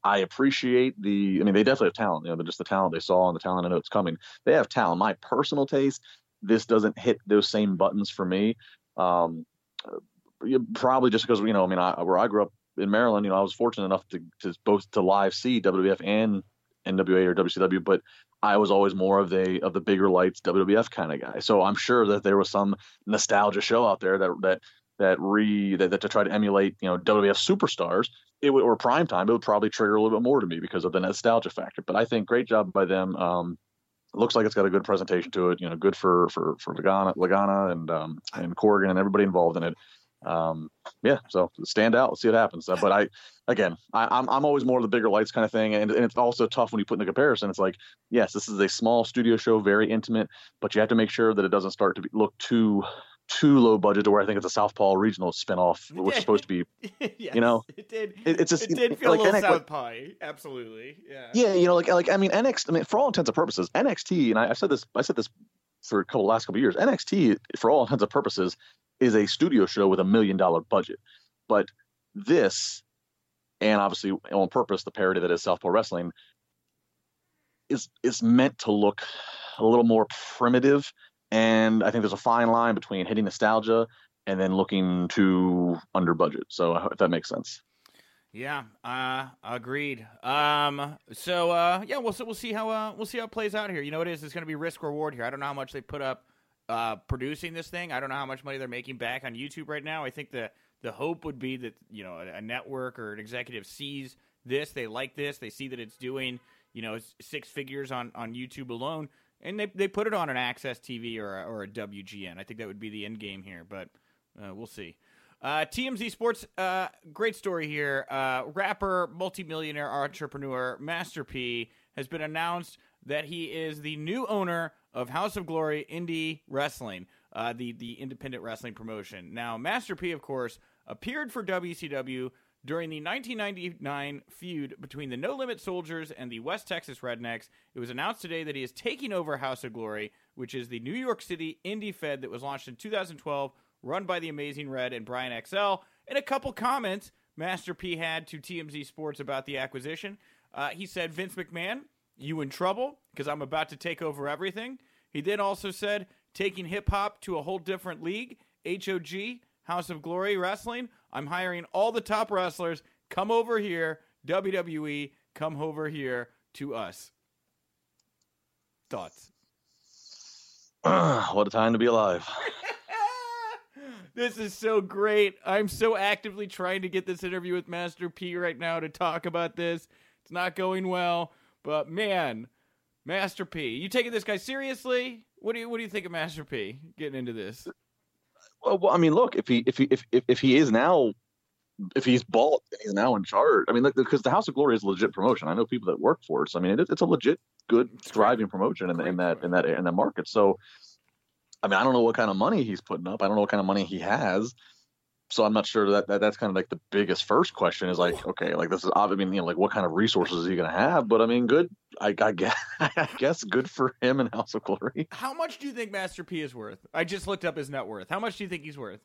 I appreciate the. I mean, they definitely have talent. You know, just the talent they saw and the talent I know it's coming. They have talent. My personal taste, this doesn't hit those same buttons for me. Um, probably just because you know, I mean, I, where I grew up in Maryland, you know, I was fortunate enough to to both to live see WWF and NWA or WCW, but I was always more of the of the bigger lights WWF kind of guy. So I'm sure that there was some nostalgia show out there that that that re that, that to try to emulate you know WWF superstars. It would or prime time. It would probably trigger a little bit more to me because of the nostalgia factor. But I think great job by them. Um, looks like it's got a good presentation to it. You know, good for for for Lagana, Lagana and um, and Corgan and everybody involved in it um, yeah, so stand out. Let's see what happens. But I, again, I, am I'm, I'm always more of the bigger lights kind of thing, and, and it's also tough when you put in the comparison. It's like, yes, this is a small studio show, very intimate, but you have to make sure that it doesn't start to be, look too too low budget to where I think it's a Southpaw regional spinoff, which is supposed to be, yes, you know, it did. It, it's just it did feel like a little NXT, Southpaw, absolutely. Yeah. Yeah, you know, like like I mean NXT. I mean, for all intents and purposes, NXT, and I, I've said this, I said this for a couple last couple years. NXT, for all intents and purposes, is a studio show with a million dollar budget. But this, and obviously on purpose, the parody that is Southpaw Wrestling, is is meant to look a little more primitive. And I think there's a fine line between hitting nostalgia and then looking to under budget. So if that makes sense. Yeah, uh, agreed. Um, so uh, yeah, we'll we'll see how uh, we'll see how it plays out here. You know, it is it's going to be risk reward here. I don't know how much they put up uh, producing this thing. I don't know how much money they're making back on YouTube right now. I think the the hope would be that you know a, a network or an executive sees this, they like this, they see that it's doing you know six figures on on YouTube alone, and they they put it on an AXS TV or a, or a WGN. I think that would be the end game here, but uh, we'll see. Uh, TMZ Sports, uh, great story here. Uh, rapper, multimillionaire entrepreneur Master P has been announced that he is the new owner of House of Glory Indie Wrestling, uh, the the independent wrestling promotion. Now, Master P, of course, appeared for WCW during the 1999 feud between the No Limit Soldiers and the West Texas Rednecks. It was announced today that he is taking over House of Glory, which is the New York City indie fed that was launched in 2012, run by the Amazing Red and Brian XL. In a couple comments Master P had to TMZ Sports about the acquisition, uh, he said, Vince McMahon you in trouble because I'm about to take over everything. He then also said, taking hip hop to a whole different league, HOG, House of Glory Wrestling. I'm hiring all the top wrestlers. Come over here, WWE, come over here to us. Thoughts? what a time to be alive. this is so great. I'm so actively trying to get this interview with Master P right now to talk about this. It's not going well. But man, Master P, you taking this guy seriously? What do you what do you think of Master P getting into this? Well, well I mean, look, if he if he if if, if he is now if he's bought and he's now in charge, I mean, look, because the House of Glory is a legit promotion. I know people that work for it. So I mean, it, it's a legit, good, thriving promotion in, in that in that in that market. So, I mean, I don't know what kind of money he's putting up. I don't know what kind of money he has so I'm not sure that, that that's kind of like the biggest first question is like, okay, like this is, I mean, you know, like what kind of resources is he going to have? But I mean, good, I, I, guess, I guess good for him and House of Glory. How much do you think Master P is worth? I just looked up his net worth. How much do you think he's worth?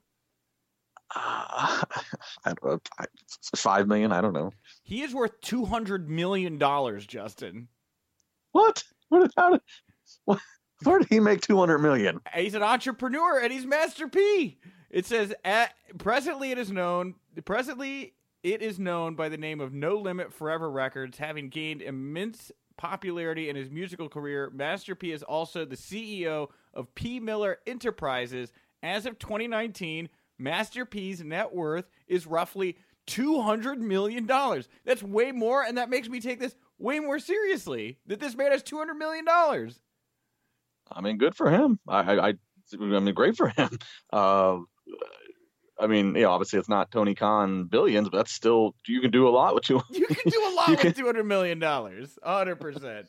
Uh, I don't know, five million. I don't know. He is worth two hundred million dollars, Justin. What? What? How did? What? Where did he make two hundred million? He's an entrepreneur, and he's Master P. It says at presently it is known presently it is known by the name of No Limit Forever Records, having gained immense popularity in his musical career. Master P is also the CEO of P Miller Enterprises. As of 2019, Master P's net worth is roughly $200 million. That's way more, and that makes me take this way more seriously. That this man has $200 million. I mean, good for him. I, I, I mean, great for him. Uh, I mean, you know, obviously it's not Tony Khan billions, but that's still you can do a lot with you. You can do a lot with two hundred million dollars, hundred percent.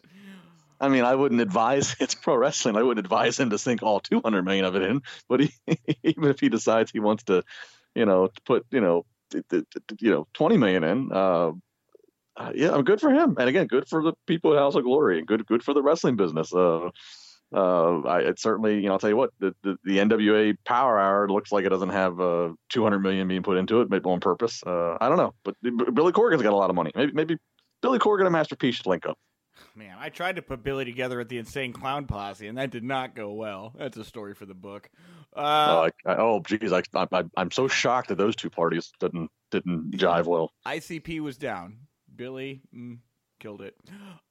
I mean, I wouldn't advise it's pro wrestling. I wouldn't advise him to sink all two hundred million of it in. But he, even if he decides he wants to, you know, put you know you know, 20 million in. Uh, uh, yeah, I'm good for him. And again, good for the people at House of Glory and good, good for the wrestling business. Uh, uh, I, it certainly, you know, I'll tell you what, the, the, the NWA Power Hour looks like it doesn't have uh, 200 million being put into it, maybe on purpose. Uh, I don't know, but Billy Corgan's got a lot of money. Maybe, maybe Billy Corgan and Master P should link up. Man, I tried to put Billy together at the Insane Clown Posse, and that did not go well. That's a story for the book. Uh, I, oh, geez, I, I, I'm so shocked that those two parties didn't didn't jive well. ICP was down. Billy mm, killed it.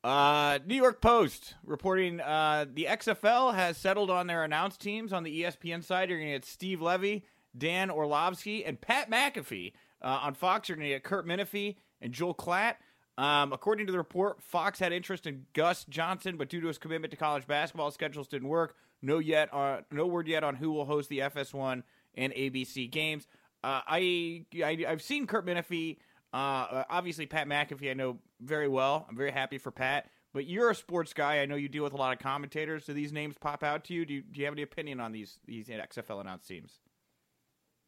Uh, New York Post reporting uh, the XFL has settled on their announced teams on the ESPN side. You're going to get Steve Levy, Dan Orlovsky, and Pat McAfee. Uh, on Fox, you're going to get Kurt Menefee and Joel Klatt. Um, according to the report, Fox had interest in Gus Johnson, but due to his commitment to college basketball, schedules didn't work. No yet, no word yet on who will host the FS1 and ABC games. Uh, I, I have seen Kurt Menefee. Uh, obviously, Pat McAfee I know very well. I'm very happy for Pat. But you're a sports guy. I know you deal with a lot of commentators. Do these names pop out to you? Do you, do you have any opinion on these these XFL announced teams?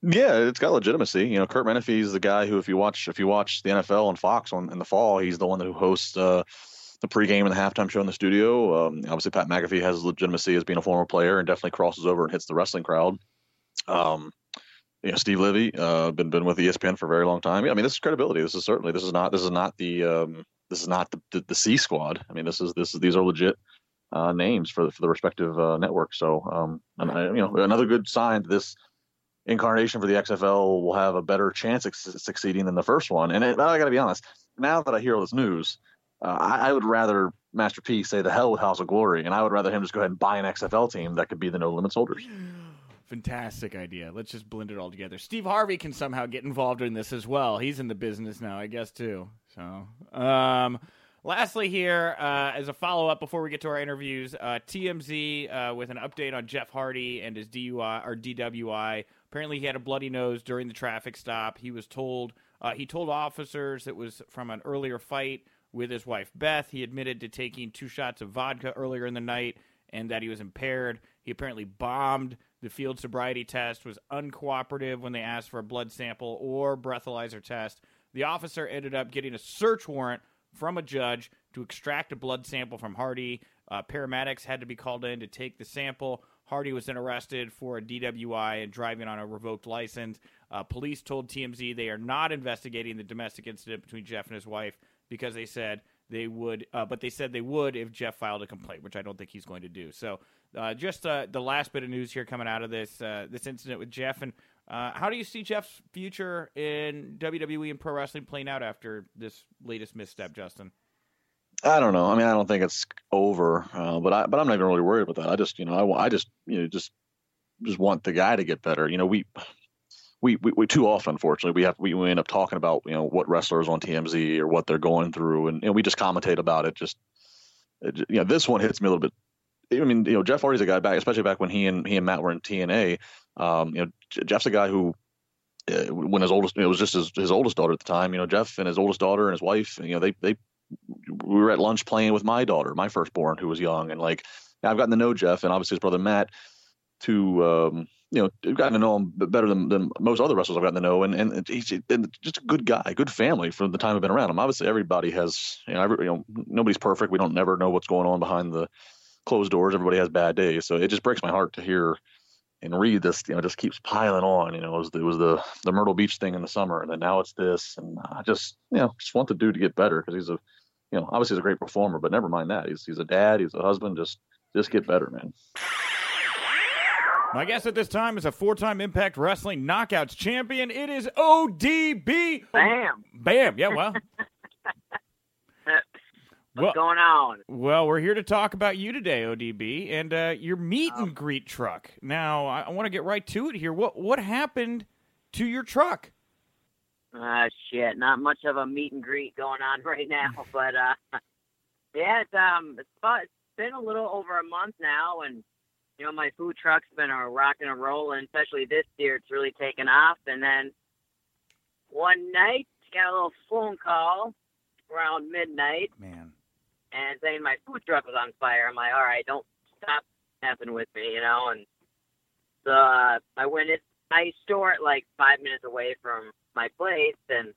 Yeah, it's got legitimacy. You know, Kurt Menefee is the guy who, if you watch, if you watch the NFL on Fox on in the fall, he's the one who hosts uh, the pregame and the halftime show in the studio. Um, obviously, Pat McAfee has legitimacy as being a former player and definitely crosses over and hits the wrestling crowd. Um, you know, Steve Levy, uh, been been with ESPN for a very long time. Yeah, I mean, this is credibility. This is certainly this is not this is not the um, this is not the, the, the C squad. I mean, this is this is these are legit uh, names for the, for the respective uh, networks. So, um, and I, you know, another good sign that this incarnation for the XFL will have a better chance of succeeding than the first one. And it, I got to be honest, now that I hear all this news, uh, I, I, would rather Master P say the hell with House of Glory, and I would rather him just go ahead and buy an XFL team that could be the No Limit Soldiers. Fantastic idea. Let's just blend it all together. Steve Harvey can somehow get involved in this as well. He's in the business now, I guess, too. So, um, lastly, here, uh, as a follow up before we get to our interviews, uh, TMZ uh, with an update on Jeff Hardy and his DUI or DWI Apparently, he had a bloody nose during the traffic stop. He was told uh, he told officers it was from an earlier fight with his wife Beth. He admitted to taking two shots of vodka earlier in the night and that he was impaired. He apparently bombed the field sobriety test, was uncooperative when they asked for a blood sample or breathalyzer test. The officer ended up getting a search warrant from a judge to extract a blood sample from Hardy. Uh, paramedics had to be called in to take the sample. Hardy was then arrested for a DWI and driving on a revoked license. Uh, police told TMZ they are not investigating the domestic incident between Jeff and his wife because they said they would, uh, but they said they would if Jeff filed a complaint, which I don't think he's going to do. So, uh, just uh, the last bit of news here coming out of this uh, this incident with Jeff, and uh, how do you see Jeff's future in WWE and pro wrestling playing out after this latest misstep, Justin? I don't know. I mean, I don't think it's over, uh, but I but I'm not even really worried about that. I just you know I I just you know just just want the guy to get better. You know we. We, we, we too often, unfortunately, we have we, we end up talking about you know what wrestlers on TMZ or what they're going through, and, and we just commentate about it. Just you know, this one hits me a little bit. I mean, you know, Jeff Hardy's a guy back, especially back when he and he and Matt were in TNA. Um, you know, Jeff's a guy who uh, when his oldest, it was just his, his oldest daughter at the time. You know, Jeff and his oldest daughter and his wife, you know, they they we were at lunch playing with my daughter, my firstborn, who was young, and like I've gotten to know Jeff and obviously his brother Matt to um, you know gotten to know him better than, than most other wrestlers I've gotten to know, and and he's and just a good guy, good family from the time I've been around him. Obviously, everybody has you know, every, you know nobody's perfect. We don't never know what's going on behind the closed doors. Everybody has bad days, so it just breaks my heart to hear and read this. You know, just keeps piling on. You know, it was, it was the the Myrtle Beach thing in the summer, and then now it's this, and I just you know just want the dude to get better because he's a you know, obviously he's a great performer, but never mind that. He's he's a dad, he's a husband. Just just get better, man. My guest at this time is a four-time Impact Wrestling Knockouts champion. It is ODB. Bam. Bam. Yeah. Well. What's well, going on? Well, we're here to talk about you today, ODB, and uh, your meet and greet truck. Now, I, I want to get right to it here. What what happened to your truck? Uh, shit, not much of a meet and greet going on right now, but uh, yeah, it's um, it's, it's been a little over a month now, and you know my food truck's been a rocking and rolling, especially this year. It's really taken off, and then one night got a little phone call around midnight, man, and saying my food truck was on fire. I'm like, all right, don't stop messing with me, you know, and so uh, I went in. I store it like five minutes away from my place, and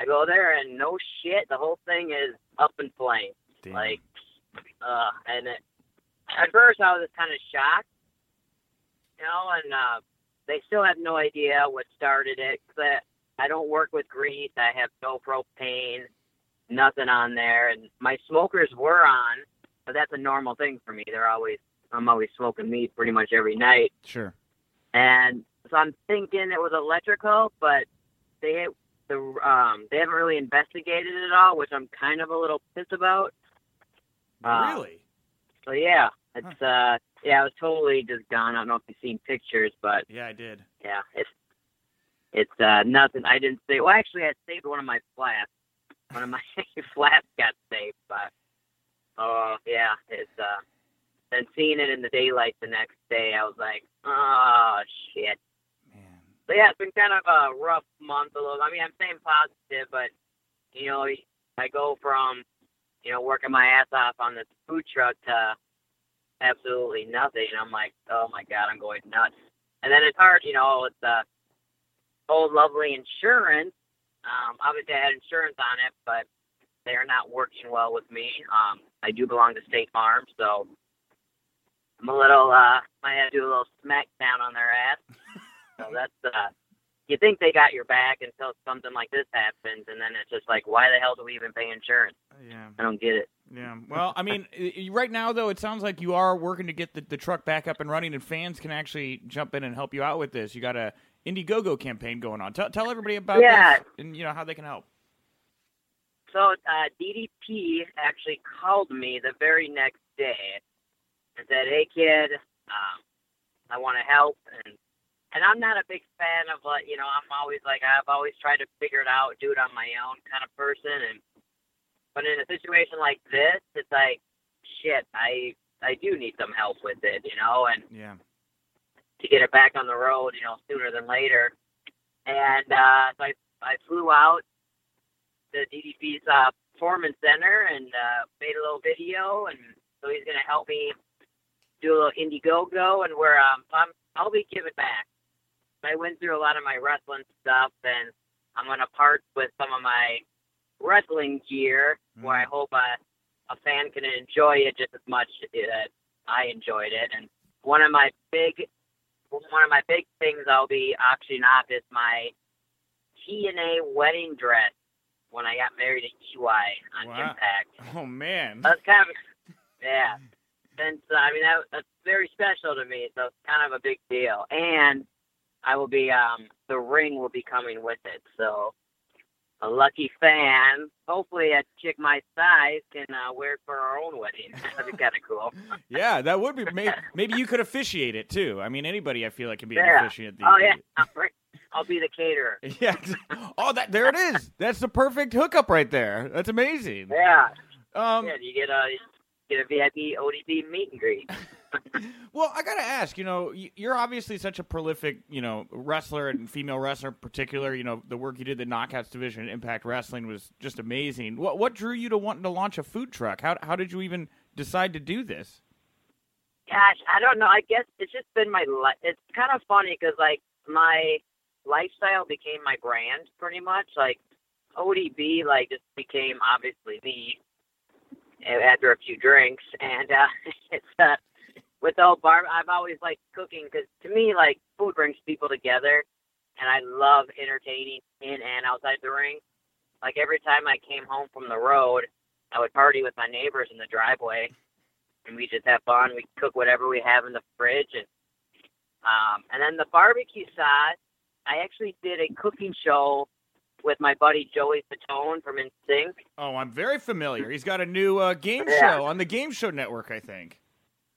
I go there, and no shit, the whole thing is up in flames. Damn. Like, uh, and it, at first I was just kind of shocked, you know, and uh, they still have no idea what started it. Cause I, I don't work with grease. I have no propane, nothing on there, and my smokers were on, but that's a normal thing for me. They're always, I'm always smoking meat pretty much every night, sure. and so I'm thinking it was electrical, but they the um they haven't really investigated it at all, which I'm kind of a little pissed about. Uh, really? So yeah, it's uh yeah, I was totally just gone. I don't know if you've seen pictures, but Yeah, I did. yeah, it's it's uh nothing. I didn't say. Well, actually, I saved one of my flaps. One of my flaps got saved, but oh yeah, it's uh. Then seeing it in the daylight the next day, I was like, oh shit. Man. So yeah, it's been kind of a rough month. A little. I mean, I'm staying positive, but you know, I go from you know working my ass off on this food truck to absolutely nothing. And I'm like, oh my god, I'm going nuts. And then it's hard, you know, it's uh, old lovely insurance. Um, obviously, I had insurance on it, but they are not working well with me. Um, I do belong to State Farm, so I'm a little. Uh, I had to do a little smack down on their ass. So that's uh you think they got your back until something like this happens and then it's just like why the hell do we even pay insurance? Yeah. I don't get it. Yeah. Well, I mean, right now though, it sounds like you are working to get the, the truck back up and running, and fans can actually jump in and help you out with this. You got a Indiegogo campaign going on. Tell, tell everybody about Yeah. this and you know how they can help. So uh DDP actually called me the very next day and said, Hey kid, um, I wanna help and and I'm not a big fan of like you know, I'm always like I've always tried to figure it out, do it on my own kind of person and but in a situation like this, it's like shit, I I do need some help with it, you know, and Yeah. To get it back on the road, you know, sooner than later. And uh, so I, I flew out to DDP's uh, performance center and uh, made a little video, and so he's going to help me do a little Indiegogo, and where um, I'm, I'll be giving back. I went through a lot of my wrestling stuff, and I'm going to part with some of my wrestling gear, where I hope a, a fan can enjoy it just as much that I enjoyed it. And one of my big one of my big things I'll be auctioning off is my TNA wedding dress when I got married at EY on Wow. Impact. Oh man. That's kind of yeah. Since uh, I mean that, that's very special to me, so it's kind of a big deal. And I will be um the ring will be coming with it, so a lucky fan, hopefully a chick my size can uh, wear it for our own wedding. That'd be kind of cool. Yeah, that would be. Maybe, maybe you could officiate it too. I mean, anybody I feel like can be an officiant. Oh yeah, I'll be the caterer. Yeah. Oh, that there it is. That's the perfect hookup right there. That's amazing. Yeah. Um, Yeah, you get a you get a VIP ODB meet and greet. Well, I gotta ask. You know, you're obviously such a prolific, you know, wrestler and female wrestler in particular. You know, the work you did the Knockouts division Impact Wrestling was just amazing. What what drew you to wanting to launch a food truck? How how did you even decide to do this? Gosh, I don't know. I guess it's just been my life. It's kind of funny because like my lifestyle became my brand pretty much. Like ODB, like just became obviously me after a few drinks, and uh, it's uh, with whole bar. I've always liked cooking because to me, like food brings people together, and I love entertaining in and outside the ring. Like every time I came home from the road, I would party with my neighbors in the driveway and we just have fun. We cook whatever we have in the fridge, and um, and then the barbecue sauce. I actually did a cooking show with my buddy Joey Fatone from NSYNC. Oh, I'm very familiar. He's got a new uh, game Yeah. show on the Game Show Network, I think.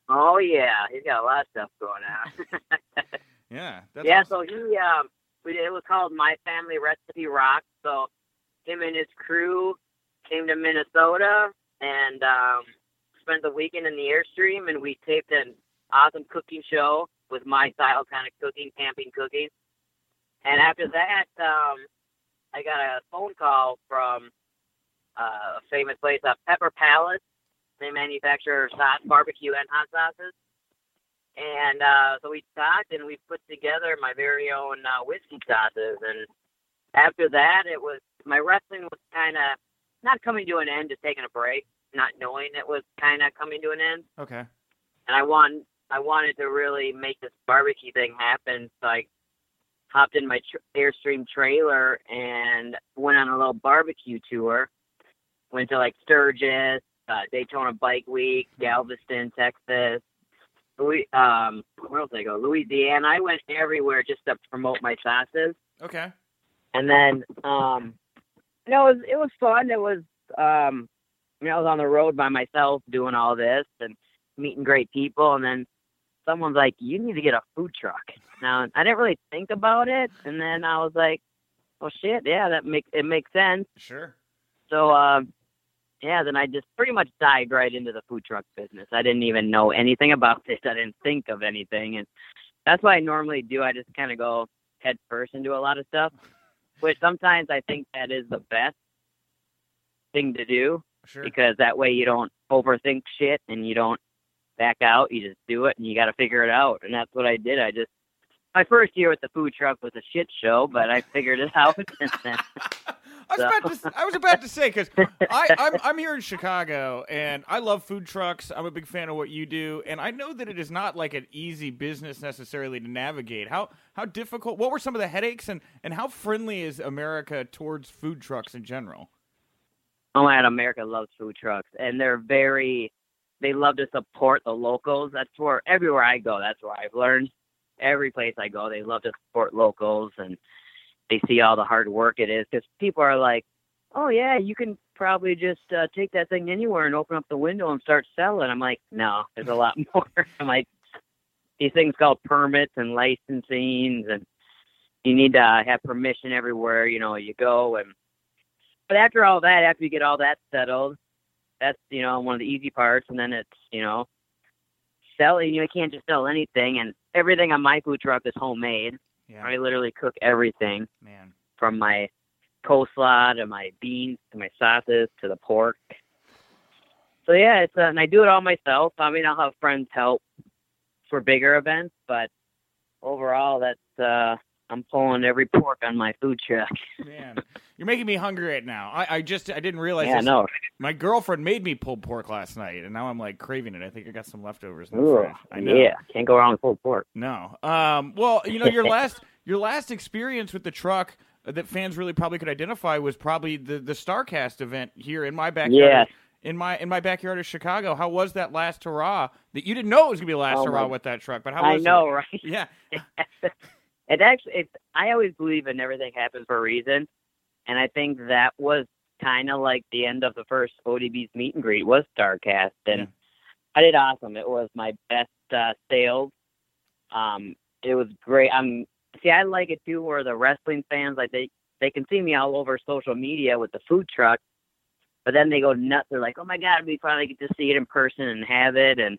Oh yeah, he's got a lot of stuff going on. Yeah. That's yeah, awesome. so he um, we did, it was called My Family Recipe Rock. So him and his crew came to Minnesota and um, spent the weekend in the airstream, and we taped an awesome cooking show with my style kind of cooking, camping cooking. And after that, um, I got a phone call from uh, a famous place, uh, Pepper Palace. They manufacture sauce, barbecue, and hot sauces. And uh, so we talked and we put together my very own uh, whiskey sauces. And after that, it was my wrestling was kind of not coming to an end, just taking a break, not knowing it was kind of coming to an end. Okay. And I want I wanted to really make this barbecue thing happen, so I hopped in my tr- Airstream trailer and went on a little barbecue tour. Went to like Sturgis, uh, Daytona Bike Week, Galveston, Texas. Louis, um, where else did I go? Louisiana. I went everywhere just to promote my classes. Okay. And then, um, you know, it was it was fun. It was, um, you know, I was on the road by myself doing all this and meeting great people. And then someone's like, "You need to get a food truck." Now, I didn't really think about it, and then I was like, "Well, shit, yeah, that makes it makes sense." Sure. So, um, yeah, then I just pretty much dived right into the food truck business. I didn't even know anything about this. I didn't think of anything, and that's what I normally do. I just kind of go head first into a lot of stuff, which sometimes I think that is the best thing to do Sure. because that way you don't overthink shit and you don't back out. You just do it and you got to figure it out. And that's what I did. I just my first year with the food truck was a shit show, but I figured it out. I was about to. I was about to say because I'm I'm here in Chicago and I love food trucks. I'm a big fan of what you do, and I know that it is not like an easy business necessarily to navigate. How how difficult? What were some of the headaches, and and how friendly is America towards food trucks in general? oh man, America loves food trucks, and they're very. They love to support the locals. That's where everywhere I go. That's where I've learned. Every place I go, they love to support locals, and they see all the hard work it is. Because people are like, "Oh yeah, you can probably just uh, take that thing anywhere and open up the window and start selling." I'm like, "No, there's a lot more." I'm like, these things called permits and licensing, and you need to have permission everywhere you know you go. And but after all that, after you get all that settled, that's you know one of the easy parts, and then it's you know selling. You can't just sell anything, and everything on my food truck is homemade. Yeah, I literally cook everything man. from my coleslaw to my beans to my sauces to the pork. So yeah, it's uh, and I do it all myself. I mean, I'll have friends help for bigger events, but overall, that's uh, I'm pulling every pork on my food truck. Man, you're making me hungry right now. I, I just I didn't realize. yeah, this. no, My girlfriend made me pulled pork last night, and now I'm like craving it. I think I got some leftovers in the Ooh, fridge. I know. yeah, can't go wrong with pulled pork. No. Um. Well, you know, your last your last experience with the truck that fans really probably could identify was probably the the Starcast event here in my backyard. Yes. In my in my backyard of Chicago. How was that last hurrah? That you didn't know it was gonna be the last Oh, hurrah with that truck, but how I was know, it? right? Yeah. it actually, it's, I always believe in everything happens for a reason, and I think that was kind of like the end of the first ODB's meet and greet was Starcast, and Yeah. I did awesome. It was my best uh, sales. Um, it was great. I'm see, I like it too, where the wrestling fans like they they can see me all over social media with the food truck, but then they go nuts. They're like, "Oh my god, we finally get to see it in person and have it." And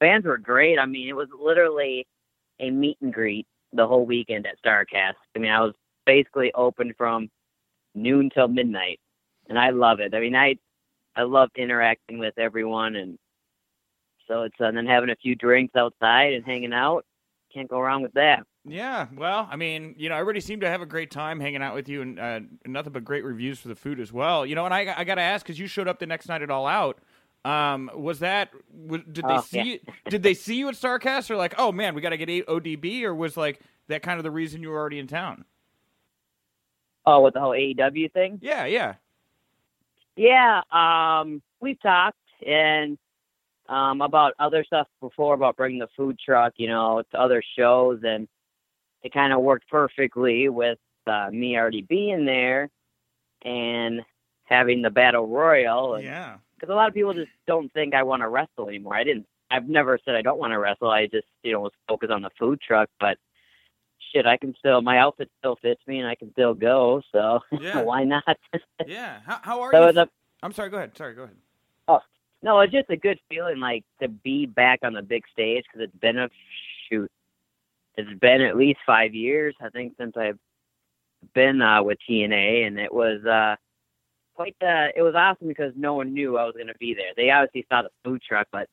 fans were great. I mean, it was literally a meet and greet the whole weekend at Starcast. I mean, I was basically open from noon till midnight, and I love it. I mean, I I love interacting with everyone, and so it's and then having a few drinks outside and hanging out. Can't go wrong with that. Yeah, well, I mean, you know, everybody seemed to have a great time hanging out with you, and uh, nothing but great reviews for the food as well. You know, and I, I got to ask because you showed up the next night at All Out. Um, was that did they Oh, see yeah. you, did they see you at Starcast or like, oh man, we got to get ODB, or was like that kind of the reason you were already in town? Oh, with the whole AEW thing. Yeah, yeah, Yeah, um, we've talked and um, about other stuff before about bringing the food truck, you know, to other shows, and it kind of worked perfectly with uh, me already being there and having the battle royal. and- yeah. Because a lot of people just don't think I want to wrestle anymore. I didn't. I've never said I don't want to wrestle. I just you know was focused on the food truck. But shit, I can still. My outfit still fits me, and I can still go. So Yeah. why not? Yeah. How, how are so you? a, I'm sorry. Go ahead. Sorry. Go ahead. Oh no, it's just a good feeling like to be back on the big stage because it's been a shoot. It's been at least five years, I think, since I've been uh, with TNA, and it was uh, quite. Uh, it was awesome because no one knew I was going to be there. They obviously saw the food truck, but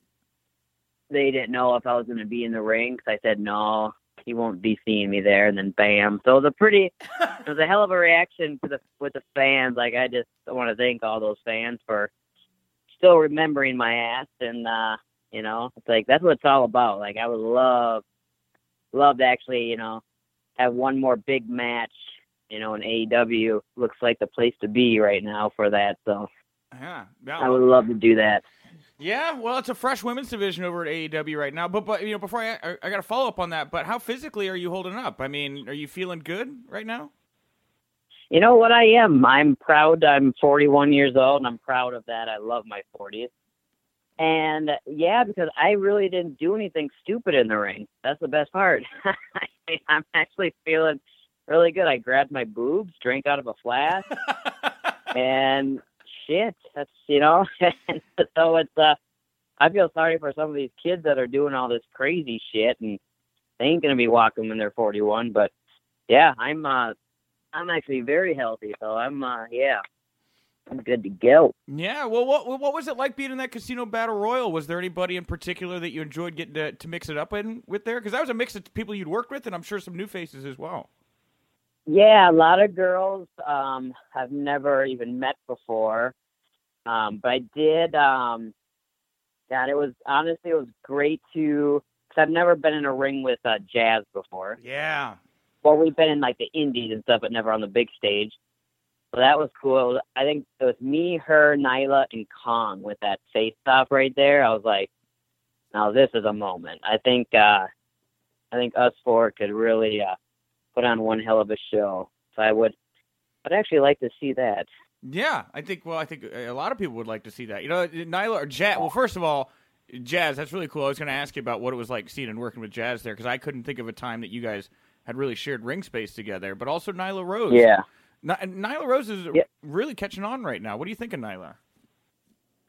they didn't know if I was going to be in the ring. 'cause I said no. he won't be seeing me there, and then bam. So it was a pretty, it was a hell of a reaction to the with the fans. Like I just want to thank all those fans for still remembering my ass, and uh, you know, it's like that's what it's all about. Like I would love, love to actually, you know, have one more big match. You know, in AEW looks like the place to be right now for that. So Yeah, I would love to do that. Yeah, well, it's a fresh women's division over at AEW right now. But but you know, before I I, I got to follow up on that. But how physically are you holding up? I mean, are you feeling good right now? You know what I am? I'm proud. I'm 41 years old, and I'm proud of that. I love my 40s. And yeah, because I really didn't do anything stupid in the ring. That's the best part. I'm actually feeling really good. I grabbed my boobs, drank out of a flask, and shit, that's you know. so it's uh, I feel sorry for some of these kids that are doing all this crazy shit, and they ain't gonna be walking when they're 41. But yeah, I'm uh, I'm actually very healthy, so I'm uh, yeah, I'm good to go. Yeah. Well, what what was it like being in that casino battle royal? Was there anybody in particular that you enjoyed getting to, to mix it up in with there? Because that was a mix of people you'd worked with, and I'm sure some new faces as well. Yeah, a lot of girls um I've never even met before. Um but I did um God, it was honestly it was great to cuz I've never been in a ring with uh Jazz before. Yeah. Well, we've been in like the indies and stuff but never on the big stage. So that was cool. I think it was me, her, Nyla and Kong with that face off right there. I was like, now this is a moment. I think uh I think us four could really uh put on one hell of a show. So I would, I'd actually like to see that. Yeah, I think. Well, I think a lot of people would like to see that. You know, Nyla or Jazz. Well, first of all, Jazz. That's really cool. I was going to ask you about what it was like seeing and working with Jazz there because I couldn't think of a time that you guys had really shared ring space together. But also Nyla Rose. Yeah, N- Nyla Rose is Yeah. really catching on right now. What do you think of Nyla?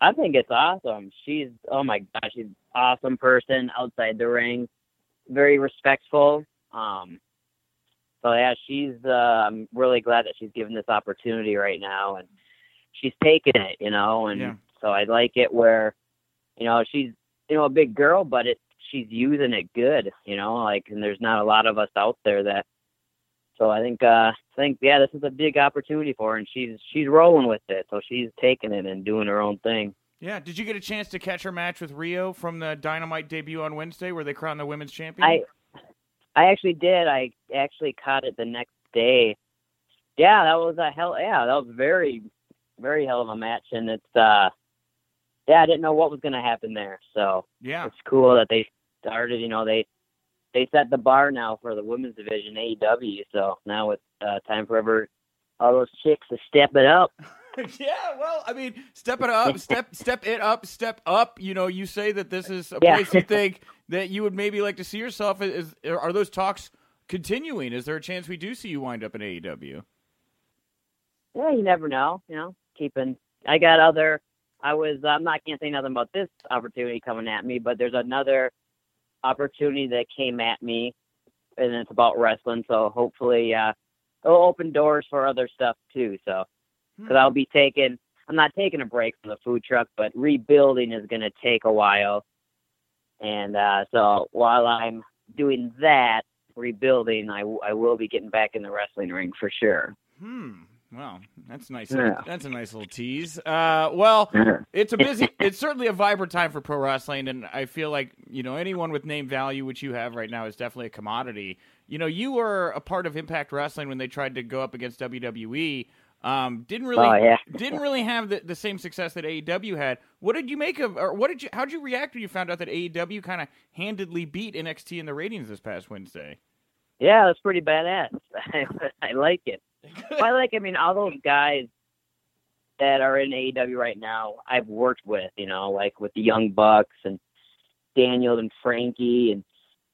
I think it's awesome. She's oh my gosh, she's an awesome person outside the ring, very respectful. Um, so yeah, she's. Uh, I'm really glad that she's given this opportunity right now, and she's taking it, you know. And Yeah. so I like it where, you know, she's you know a big girl, but it she's using it good, you know. Like, and there's not a lot of us out there that. So I think uh, I think yeah, this is a big opportunity for her, and she's she's rolling with it. So she's taking it and doing her own thing. Yeah. Did you get a chance to catch her match with Riho from the Dynamite debut on Wednesday, where they crowned the women's champion? I I actually did. I actually caught it the next day. Yeah, that was a hell. Yeah, that was very, very hell of a match, and it's uh, yeah, I didn't know what was gonna happen there. So yeah. it's cool that they started. You know, they they set the bar now for the women's division AEW. So now it's uh, time for ever all those chicks to step it up. yeah, well, I mean, step it up, step step it up, step up. You know, you say that this is a Yeah. place you think that you would maybe like to see yourself. Is are those talks continuing? Is there a chance we do see you wind up in AEW? yeah, you never know. You know, keeping. I got other. I was. I'm not can't say nothing about this opportunity coming at me, but there's another opportunity that came at me, and it's about wrestling. So hopefully, uh, it'll open doors for other stuff too. So, because I'll be taking. I'm not taking a break from the food truck, but rebuilding is going to take a while. And uh, so while I'm doing that, rebuilding, I, I will be getting back in the wrestling ring for sure. Hmm. Well, that's nice. Yeah. That's a nice little tease. Uh, well, it's a busy. it's certainly a vibrant time for pro wrestling, and I feel like you know anyone with name value, which you have right now, is definitely a commodity. You know, you were a part of Impact Wrestling when they tried to go up against WWE. Um, didn't really, Oh, yeah. didn't really have the, the same success that AEW had. What did you make of, or what did you, how did you react when you found out that AEW kind of handedly beat NXT in the ratings this past Wednesday? Yeah, that's pretty badass. I, I like it. I like. I mean, all those guys that are in AEW right now, I've worked with. You know, like with the Young Bucks and Daniel and Frankie, and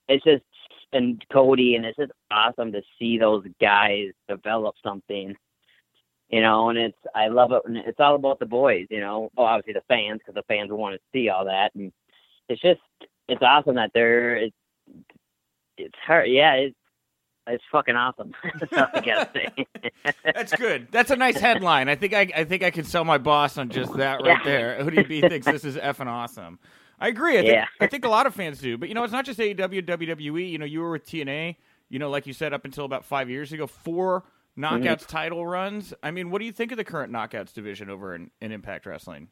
it's just and Cody, and it's just awesome to see those guys develop something. You know, and it's I love it. And it's all about the boys. You know, well, obviously the fans because the fans want to see all that, and it's just it's awesome that they're it's it's hard. Yeah, it's it's fucking awesome. That's all I gotta say. That's good. That's a nice headline. I think I, I think I can sell my boss on just that right Yeah. there. ODB thinks this is effing awesome. I agree. I think, Yeah. I think a lot of fans do. But, you know, it's not just AEW, WWE. You know, you were with TNA, you know, like you said, up until about five years ago, four Mm-hmm. knockouts title runs. I mean, what do you think of the current knockouts division over in, in Impact Wrestling?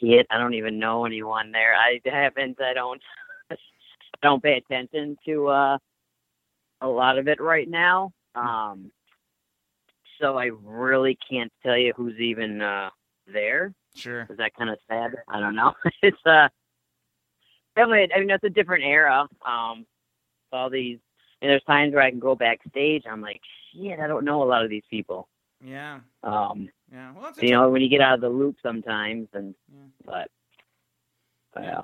Shit, I don't even know anyone there. I haven't. I don't. I don't pay attention to uh, a lot of it right now. Um, so I really can't tell you who's even uh, there. Sure. Is that kind of sad? I don't know. it's uh, definitely. I mean, that's a different era. Um, all these. And there's times where I can go backstage. I'm like, shit, I don't know a lot of these people. Yeah. Um, Yeah. Well, you know, when you get out of the loop sometimes, and Yeah. but, but yeah.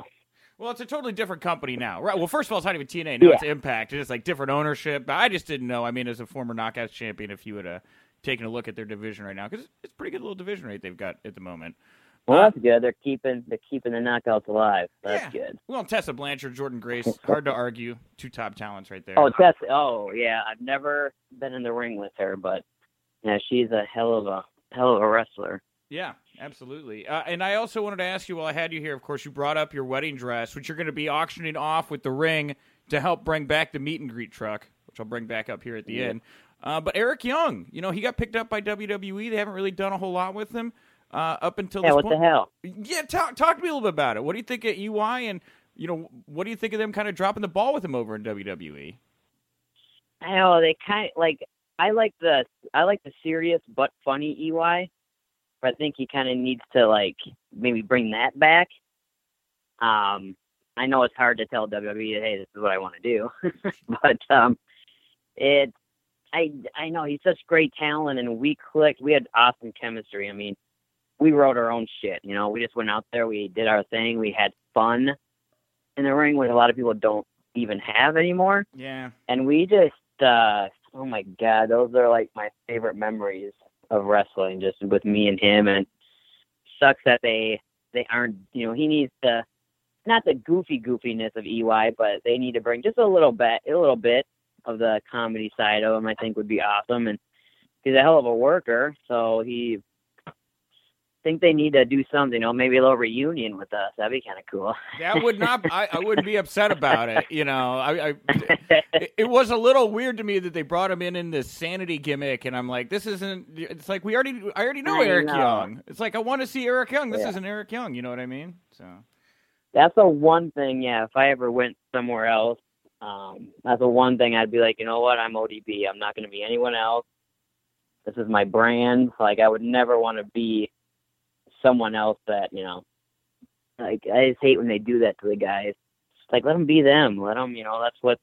Well, it's a totally different company now, right? Well, first of all, it's not even TNA now; Yeah. it's Impact. It's like different ownership. But I just didn't know. I mean, as a former Knockouts champion, if you would have taken a look at their division right now, because it's a pretty good little division rate they've got at the moment. Well, Uh, that's good. They're keeping they're keeping the knockouts alive. That's Yeah. good. Well, Tessa Blanchard, Jordynne Grace, hard to argue. Two top talents right there. Oh, Tess. Oh, yeah. I've never been in the ring with her, but yeah, she's a hell of a hell of a wrestler. Yeah, absolutely. Uh, and I also wanted to ask you while I had you here, of course, you brought up your wedding dress, which you're going to be auctioning off with the ring to help bring back the meet and greet truck, which I'll bring back up here at the Yeah. end. Uh, but Eric Young, you know, he got picked up by WWE. They haven't really done a whole lot with him uh, up until Yeah, this what point. the hell? Yeah, talk, talk to me a little bit about it. What do you think of EY, and you know, what do you think of them kind of dropping the ball with him over in? WWE? I know they kind of like. I like the I like the serious but funny EY, but I think he kind of needs to like maybe bring that back. Um, I know it's hard to tell WWE, hey, this is what I want to do, but um, it. I I know he's such great talent, and we clicked. We had awesome chemistry. I mean, we wrote our own shit. You know, we just went out there, we did our thing, we had fun in the ring, which a lot of people don't even have anymore. Yeah, and we just uh oh my god those are like my favorite memories of wrestling just with me and him. And sucks that they they aren't you know he needs to not the goofy goofiness of EY but they need to bring just a little bit a little bit of the comedy side of him I think would be awesome. And he's a hell of a worker so he think they need to do something you know maybe a little reunion with us that'd be kind of cool that would not. I, I wouldn't be upset about it. You know, I, I it, it was a little weird to me that they brought him in in this sanity gimmick, and I'm like, this isn't. It's like we already, I already know I Eric know. Young. It's like I want to see Eric Young. This Yeah. isn't Eric Young. You know what I mean? So that's the one thing, yeah, if I ever went somewhere else, um, that's the one thing I'd be like, you know what, I'm ODB. I'm not going to be anyone else. This is my brand. Like, I would never want to be someone else that, you know, like, I just hate when they do that to the guys. It's like, let them be them. Let them, you know, that's what,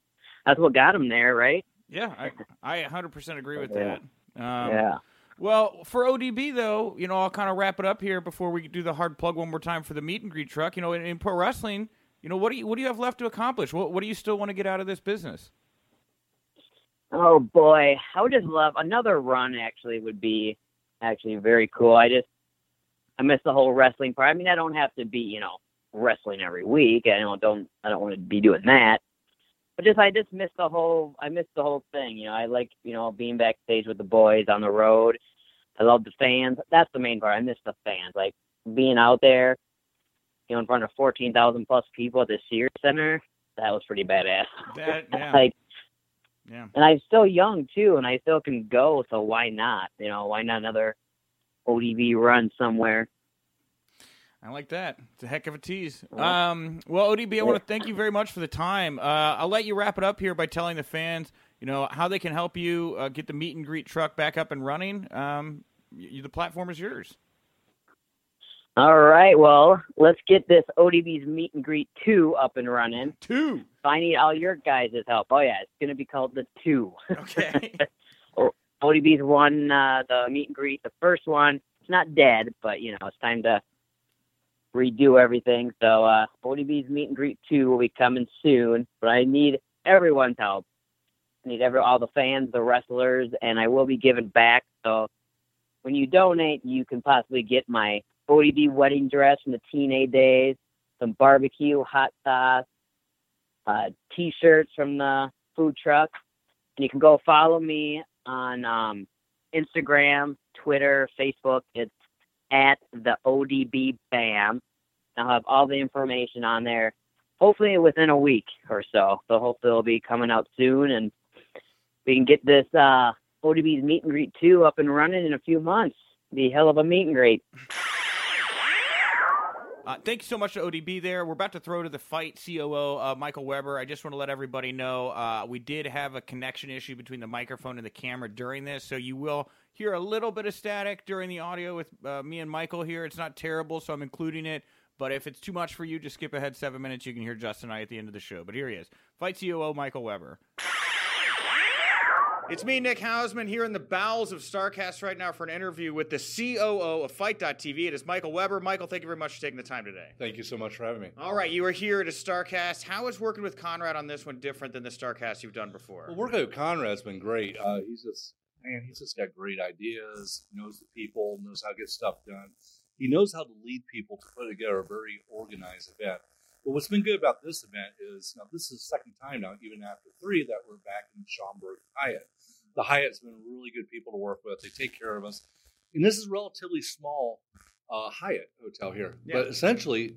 that's what got them there, right? yeah, I I 100 percent agree with Yeah. that. Um, yeah. Well, for ODB though, you know, I'll kind of wrap it up here before we do the hard plug one more time for the meet and greet truck. You know, in, in pro wrestling, you know, what do you what do you have left to accomplish? What what do you still want to get out of this business? Oh boy, I would just love another run. Actually, would be actually very cool. I just I miss the whole wrestling part. I mean, I don't have to be you know wrestling every week. I don't don't I don't want to be doing that. But just I just miss the whole I miss the whole thing. You know, I like you know being backstage with the boys on the road. I love the fans. That's the main part. I miss the fans. Like being out there, you know, in front of fourteen thousand plus people at the Sears Center. That was pretty badass. That yeah, like yeah. and I'm still young too, and I still can go. So why not? You know, why not another ODB run somewhere? I like that. It's a heck of a tease. Um, well, ODB, I want to thank you very much for the time. Uh, I'll let you wrap it up here by telling the fans, you know, how they can help you uh, get the meet and greet truck back up and running. Um, you, the platform is yours. All right, well, let's get this ODB's meet and greet two up and running. Two. I need all your guys' help. Oh yeah, it's gonna be called the two. Okay. ODB's one, uh, the meet and greet. The first one, it's not dead, but you know, it's time to redo everything. So uh, ODB's meet and greet two will be coming soon, but I need everyone's help. I need every all the fans, the wrestlers, and I will be giving back. So when you donate, you can possibly get my ODB wedding dress from the TNA days, some barbecue, hot sauce, uh, t-shirts from the food truck, and you can go follow me on um, Instagram, Twitter, Facebook. It's at the ODB Bam. I'll have all the information on there. Hopefully within a week or so. So hopefully it'll be coming out soon, and we can get this uh, ODB's meet and greet two up and running in a few months. Be a hell of a meet and greet. Uh, thank you so much to ODB there. We're about to throw to the FITE COO, uh, Michael Weber. I just want to let everybody know uh, we did have a connection issue between the microphone and the camera during this, so you will hear a little bit of static during the audio with uh, me and Michael here. It's not terrible, so I'm including it. But if it's too much for you, just skip ahead seven minutes. You can hear Justin and I at the end of the show. But here he is FITE COO Michael Weber. It's me, Nick Hausman, here in the bowels of Starrcast right now for an interview with the COO of FITE.tv. It is Michael Weber. Michael, thank you very much for taking the time today. Thank you so much for having me. All right, you are here at a Starrcast. How is working with Conrad on this one different than the Starrcast you've done before? Well, working with Conrad's been great. Uh, he's just man, he's just got great ideas. Knows the people, knows how to get stuff done. He knows how to lead people to put together a very organized event. But what's been good about this event is now this is the second time now, even after three, that we're back in Schaumburg Hyatt. The Hyatt's been really good people to work with. They take care of us, and this is a relatively small uh, Hyatt hotel here. Yeah. But essentially,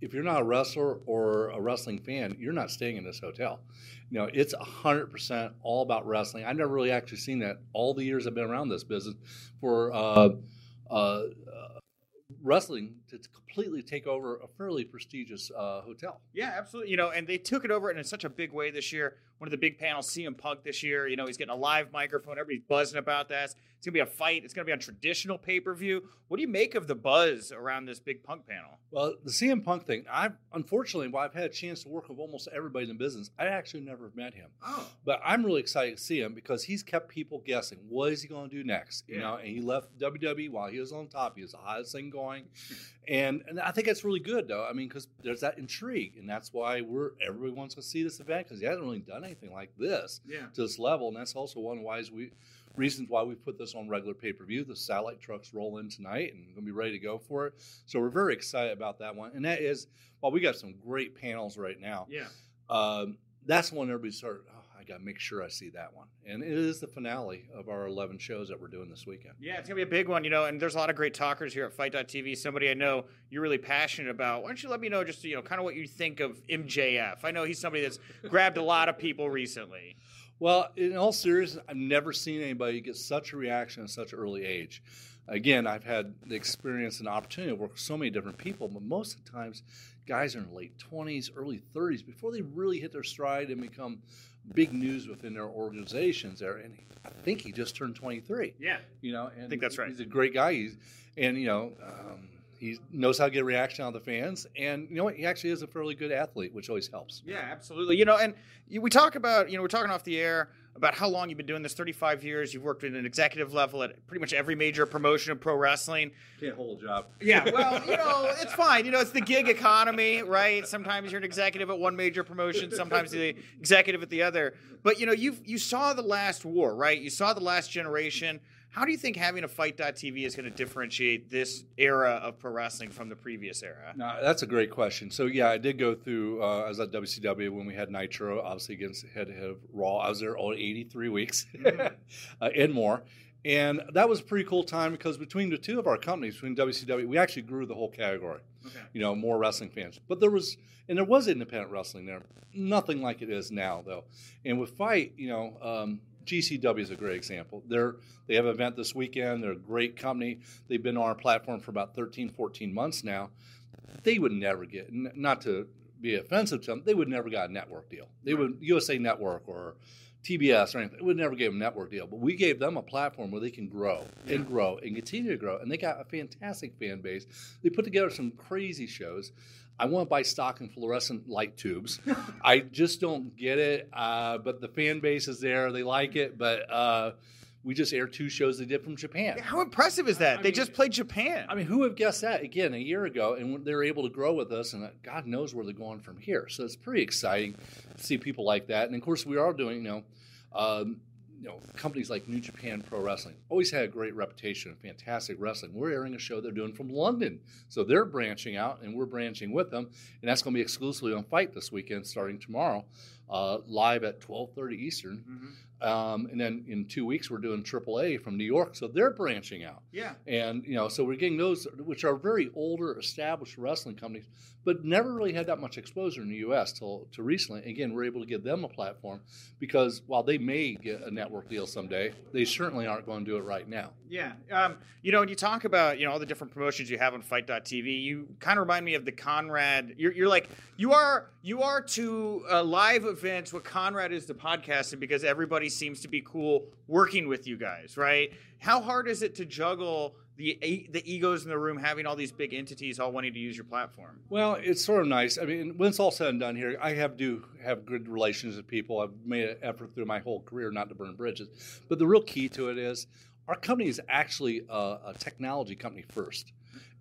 if you're not a wrestler or a wrestling fan, you're not staying in this hotel. You know, it's hundred percent all about wrestling. I've never really actually seen that all the years I've been around this business for uh, uh, uh, wrestling to completely take over a fairly prestigious uh, hotel. Yeah, absolutely. You know, and they took it over in such a big way this year. One of the big panels, CM Punk this year. You know, he's getting a live microphone. Everybody's buzzing about that. It's gonna be a fight. It's gonna be on traditional pay per view. What do you make of the buzz around this big Punk panel? Well, the CM Punk thing, I've unfortunately, while I've had a chance to work with almost everybody in the business, I actually never met him. Oh, But I'm really excited to see him because he's kept people guessing. What is he going to do next? You Yeah. know, and he left WWE while he was on top. He was the hottest thing going, and and I think that's really good though. I mean, because there's that intrigue, and that's why we're everybody wants to see this event because he hasn't really done anything like this yeah. to this level, and that's also one of why we reasons why we put this on regular pay per view. The satellite trucks roll in tonight and gonna be ready to go for it. So we're very excited about that one, and that is while we got some great panels right now. Yeah. Um, that's when everybody started. I got to make sure I see that one, and it is the finale of our 11 shows that we're doing this weekend. Yeah, it's gonna be a big one, you know. And there's a lot of great talkers here at FITE.tv. Somebody I know you're really passionate about. Why don't you let me know just you know kind of what you think of MJF? I know he's somebody that's grabbed a lot of people recently. Well, in all seriousness, I've never seen anybody get such a reaction at such an early age. Again, I've had the experience and opportunity to work with so many different people, but most of the times, guys are in late 20s, early 30s before they really hit their stride and become big news within their organizations. There, and I think he just turned 23. Yeah. You know, and think that's right. He's a great guy. He's, and you know, um, he knows how to get a reaction out of the fans, and you know what? He actually is a fairly good athlete, which always helps. Yeah, absolutely. You know, and we talk about, you know, we're talking off the air about how long you've been doing this 35 years. You've worked at an executive level at pretty much every major promotion of pro wrestling. Can't hold a job. Yeah, well, you know, it's fine. You know, it's the gig economy, right? Sometimes you're an executive at one major promotion, sometimes you're the executive at the other. But you know, you you saw the last war, right? You saw the last generation. How do you think having a FITE.tv is going to differentiate this era of pro wrestling from the previous era? No, that's a great question. So yeah, I did go through. Uh, I was at WCW when we had Nitro, obviously against head to head of Raw. I was there all 83 weeks uh, and more, and that was a pretty cool time because between the two of our companies, between WCW, we actually grew the whole category. Okay. You know, more wrestling fans, but there was and there was independent wrestling there. Nothing like it is now, though. And with FITE, you know. Um, GCW is a great example. They're they have an event this weekend. They're a great company. They've been on our platform for about 13, 14 months now. They would never get, n- not to be offensive to them, they would never got a network deal. They would USA Network or TBS or anything. They would never give them a network deal. But we gave them a platform where they can grow and grow and continue to grow. And they got a fantastic fan base. They put together some crazy shows. I want to buy stock in fluorescent light tubes. I just don't get it. Uh, but the fan base is there. They like it. But uh, we just aired two shows they did from Japan. How impressive is that? I they mean- just played Japan. I mean, who would have guessed that again a year ago? And they're able to grow with us, and uh, God knows where they're going from here. So it's pretty exciting to see people like that. And of course, we are doing, you know, um, you know, companies like New Japan Pro Wrestling always had a great reputation of fantastic wrestling. We're airing a show they're doing from London, so they're branching out, and we're branching with them, and that's going to be exclusively on FITE this weekend, starting tomorrow, uh, live at twelve thirty Eastern. Mhm. Um, and then in two weeks, we're doing AAA from New York, so they're branching out. Yeah. And you know, so we're getting those, which are very older, established wrestling companies, but never really had that much exposure in the U.S. till to recently. Again, we're able to give them a platform because while they may get a network deal someday, they certainly aren't going to do it right now. Yeah. Um, you know, when you talk about, you know, all the different promotions you have on FITE.tv, you kind of remind me of the Conrad. You're, you're like, you are, you are to uh, live events what Conrad is to podcasting because everybody seems to be cool working with you guys, right? How hard is it to juggle the the egos in the room having all these big entities all wanting to use your platform? Well, it's sort of nice. I mean, when it's all said and done here, I have do have good relations with people. I've made an effort through my whole career not to burn bridges. But the real key to it is our company is actually a, a technology company first.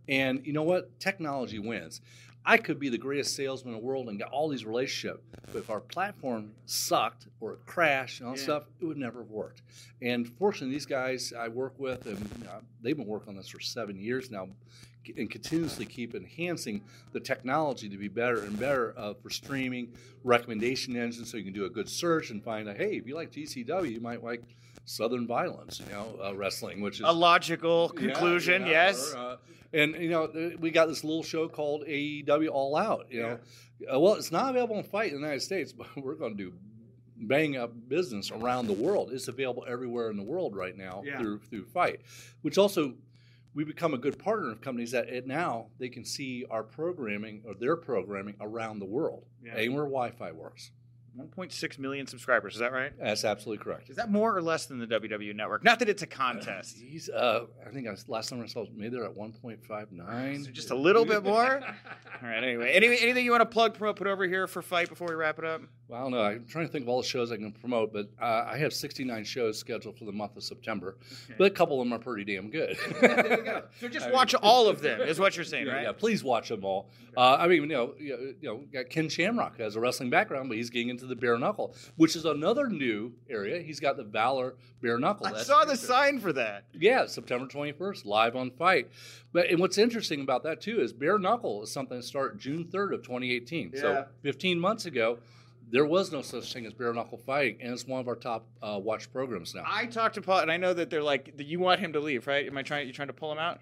And you know what? Technology wins. I could be the greatest salesman in the world and get all these relationships, but if our platform sucked or it crashed and all that Yeah. stuff, it would never have worked. And fortunately, these guys I work with, and uh, they've been working on this for seven years now, and continuously keep enhancing the technology to be better and better uh, for streaming, recommendation engines, so you can do a good search and find out, hey, if you like GCW, you might like Southern Violence, you know, uh, wrestling, which is A logical conclusion, yeah, yes. or, uh, and you know, we got this little show called AEW All Out. You know, Uh, well, it's not available on FITE in the United States, but we're going to do bang up business around the world. It's available everywhere in the world right now Yeah. through through FITE, which also we become a good partner of companies that it, now they can see our programming or their programming around the world, Yeah. anywhere Wi-Fi works. 1.6 million subscribers. Is that right? That's absolutely correct. Is that more or less than the WWE network? Not that it's a contest. He's, uh, I think I, last time I saw, maybe they're at 1.59. So just a little bit more? All right. Anyway, any, anything you want to plug, promote, put over here for FITE before we wrap it up? Well, I don't know. I'm trying to think of all the shows I can promote, but uh, I have 69 shows scheduled for the month of September. But a couple of them are pretty damn good. So just I watch mean- all of them, is what you're saying, yeah, right? yeah, please watch them all. Uh, I mean, you know, you you know, got Ken Shamrock has a wrestling background, but he's getting into the bare knuckle, which is another new area. He's got the Valor bare knuckle. I That's saw the sign for that. Yeah, September 21st, live on FITE. But and what's interesting about that too is bare knuckle is something that started June 3rd of 2018. Yeah. So 15 months ago, there was no such thing as bare knuckle fighting, and it's one of our top uh, watched programs now. I talked to Paul, and I know that they're like, you want him to leave, right? Am I trying? You trying to pull him out?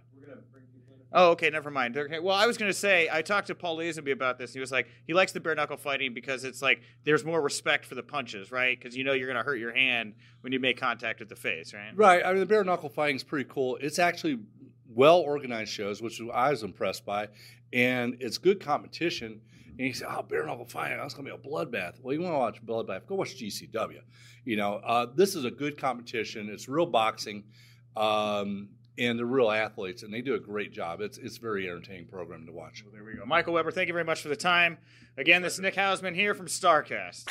Oh, okay, never mind. Okay, well, I was going to say, I talked to Paul Lazenby about this. He was like, he likes the bare knuckle fighting because it's like there's more respect for the punches, right? Because you know you're going to hurt your hand when you make contact with the face, right? Right. I mean, the bare knuckle fighting is pretty cool. It's actually well organized shows, which I was impressed by, and it's good competition. And you say, "Oh, bare knuckle fighting, that's gonna be a bloodbath." Well, you want to watch bloodbath? Go watch GCW. You know, uh, this is a good competition. It's real boxing, um, and they're real athletes, and they do a great job. It's it's a very entertaining program to watch. Well, there we go. Michael Weber, thank you very much for the time. Again, this is Nick Hausman here from Starrcast.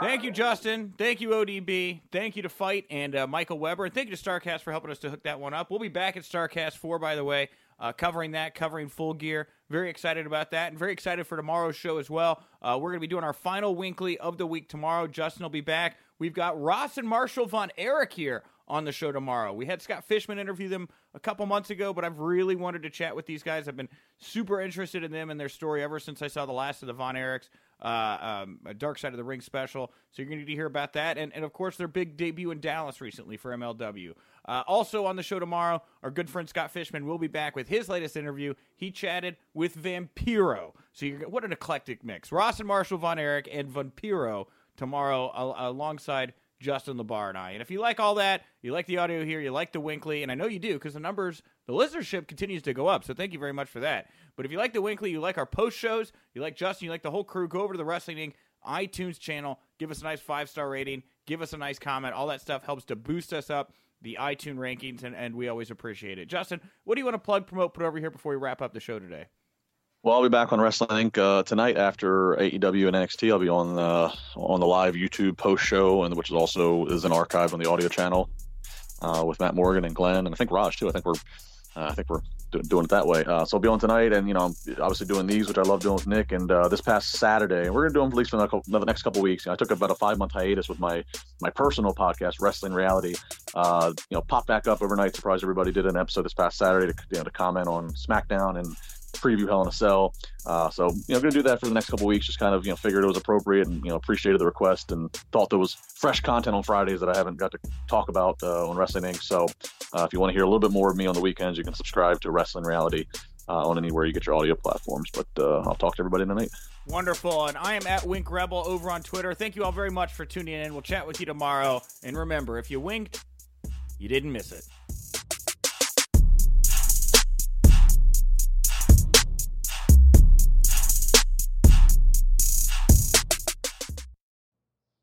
Thank you, Justin. Thank you, ODB. Thank you to FITE and uh, Michael Weber. And thank you to Starrcast for helping us to hook that one up. We'll be back at Starrcast 4, by the way, uh, covering that, covering full gear. Very excited about that and very excited for tomorrow's show as well. Uh, we're going to be doing our final WINCLY of the week tomorrow. Justin will be back. We've got Ross and Marshall Von Erich here on the show tomorrow. We had Scott Fishman interview them a couple months ago, but I've really wanted to chat with these guys. I've been super interested in them and their story ever since I saw the last of the Von Erichs, uh, um, Dark Side of the Ring special. So you're going to hear about that. And, and of course, their big debut in Dallas recently for MLW. Uh, also on the show tomorrow, our good friend Scott Fishman will be back with his latest interview. He chatted with Vampiro. So you're, what an eclectic mix. Ross and Marshall Von Erich and Vampiro tomorrow al- alongside Justin LaBar and I. And if you like all that, you like the audio here, you like the WINCLY, and I know you do because the numbers, the listenership continues to go up. So thank you very much for that. But if you like the WINCLY, you like our post shows, you like Justin, you like the whole crew, go over to the Wrestling Inc. iTunes channel, give us a nice five star rating, give us a nice comment. All that stuff helps to boost us up the iTunes rankings, and, and we always appreciate it. Justin, what do you want to plug, promote, put over here before we wrap up the show today? Well, I'll be back on Wrestling Inc. Uh, tonight after AEW and NXT. I'll be on the on the live YouTube post show, and which is also is an archive on the audio channel uh, with Matt Morgan and Glenn, and I think Raj too. I think we're uh, I think we're do, doing it that way. Uh, so I'll be on tonight, and you know, I'm obviously doing these, which I love doing with Nick. And uh, this past Saturday, and we're gonna do them at least for the next- couple weeks. You know, I took about a five month hiatus with my my personal podcast, Wrestling Reality. Uh, you know, popped back up overnight. Surprised everybody. Did an episode this past Saturday to you know to comment on SmackDown and preview Hell in a Cell. Uh, so you know, I'm going to do that for the next couple weeks. Just kind of you know figured it was appropriate and you know appreciated the request and thought there was fresh content on Fridays that I haven't got to talk about uh, on Wrestling Inc. So uh, if you want to hear a little bit more of me on the weekends, you can subscribe to Wrestling Reality uh, on anywhere you get your audio platforms. But uh, I'll talk to everybody tonight. Wonderful. And I am at Wink Rebel over on Twitter. Thank you all very much for tuning in. We'll chat with you tomorrow. And remember, if you winked, you didn't miss it.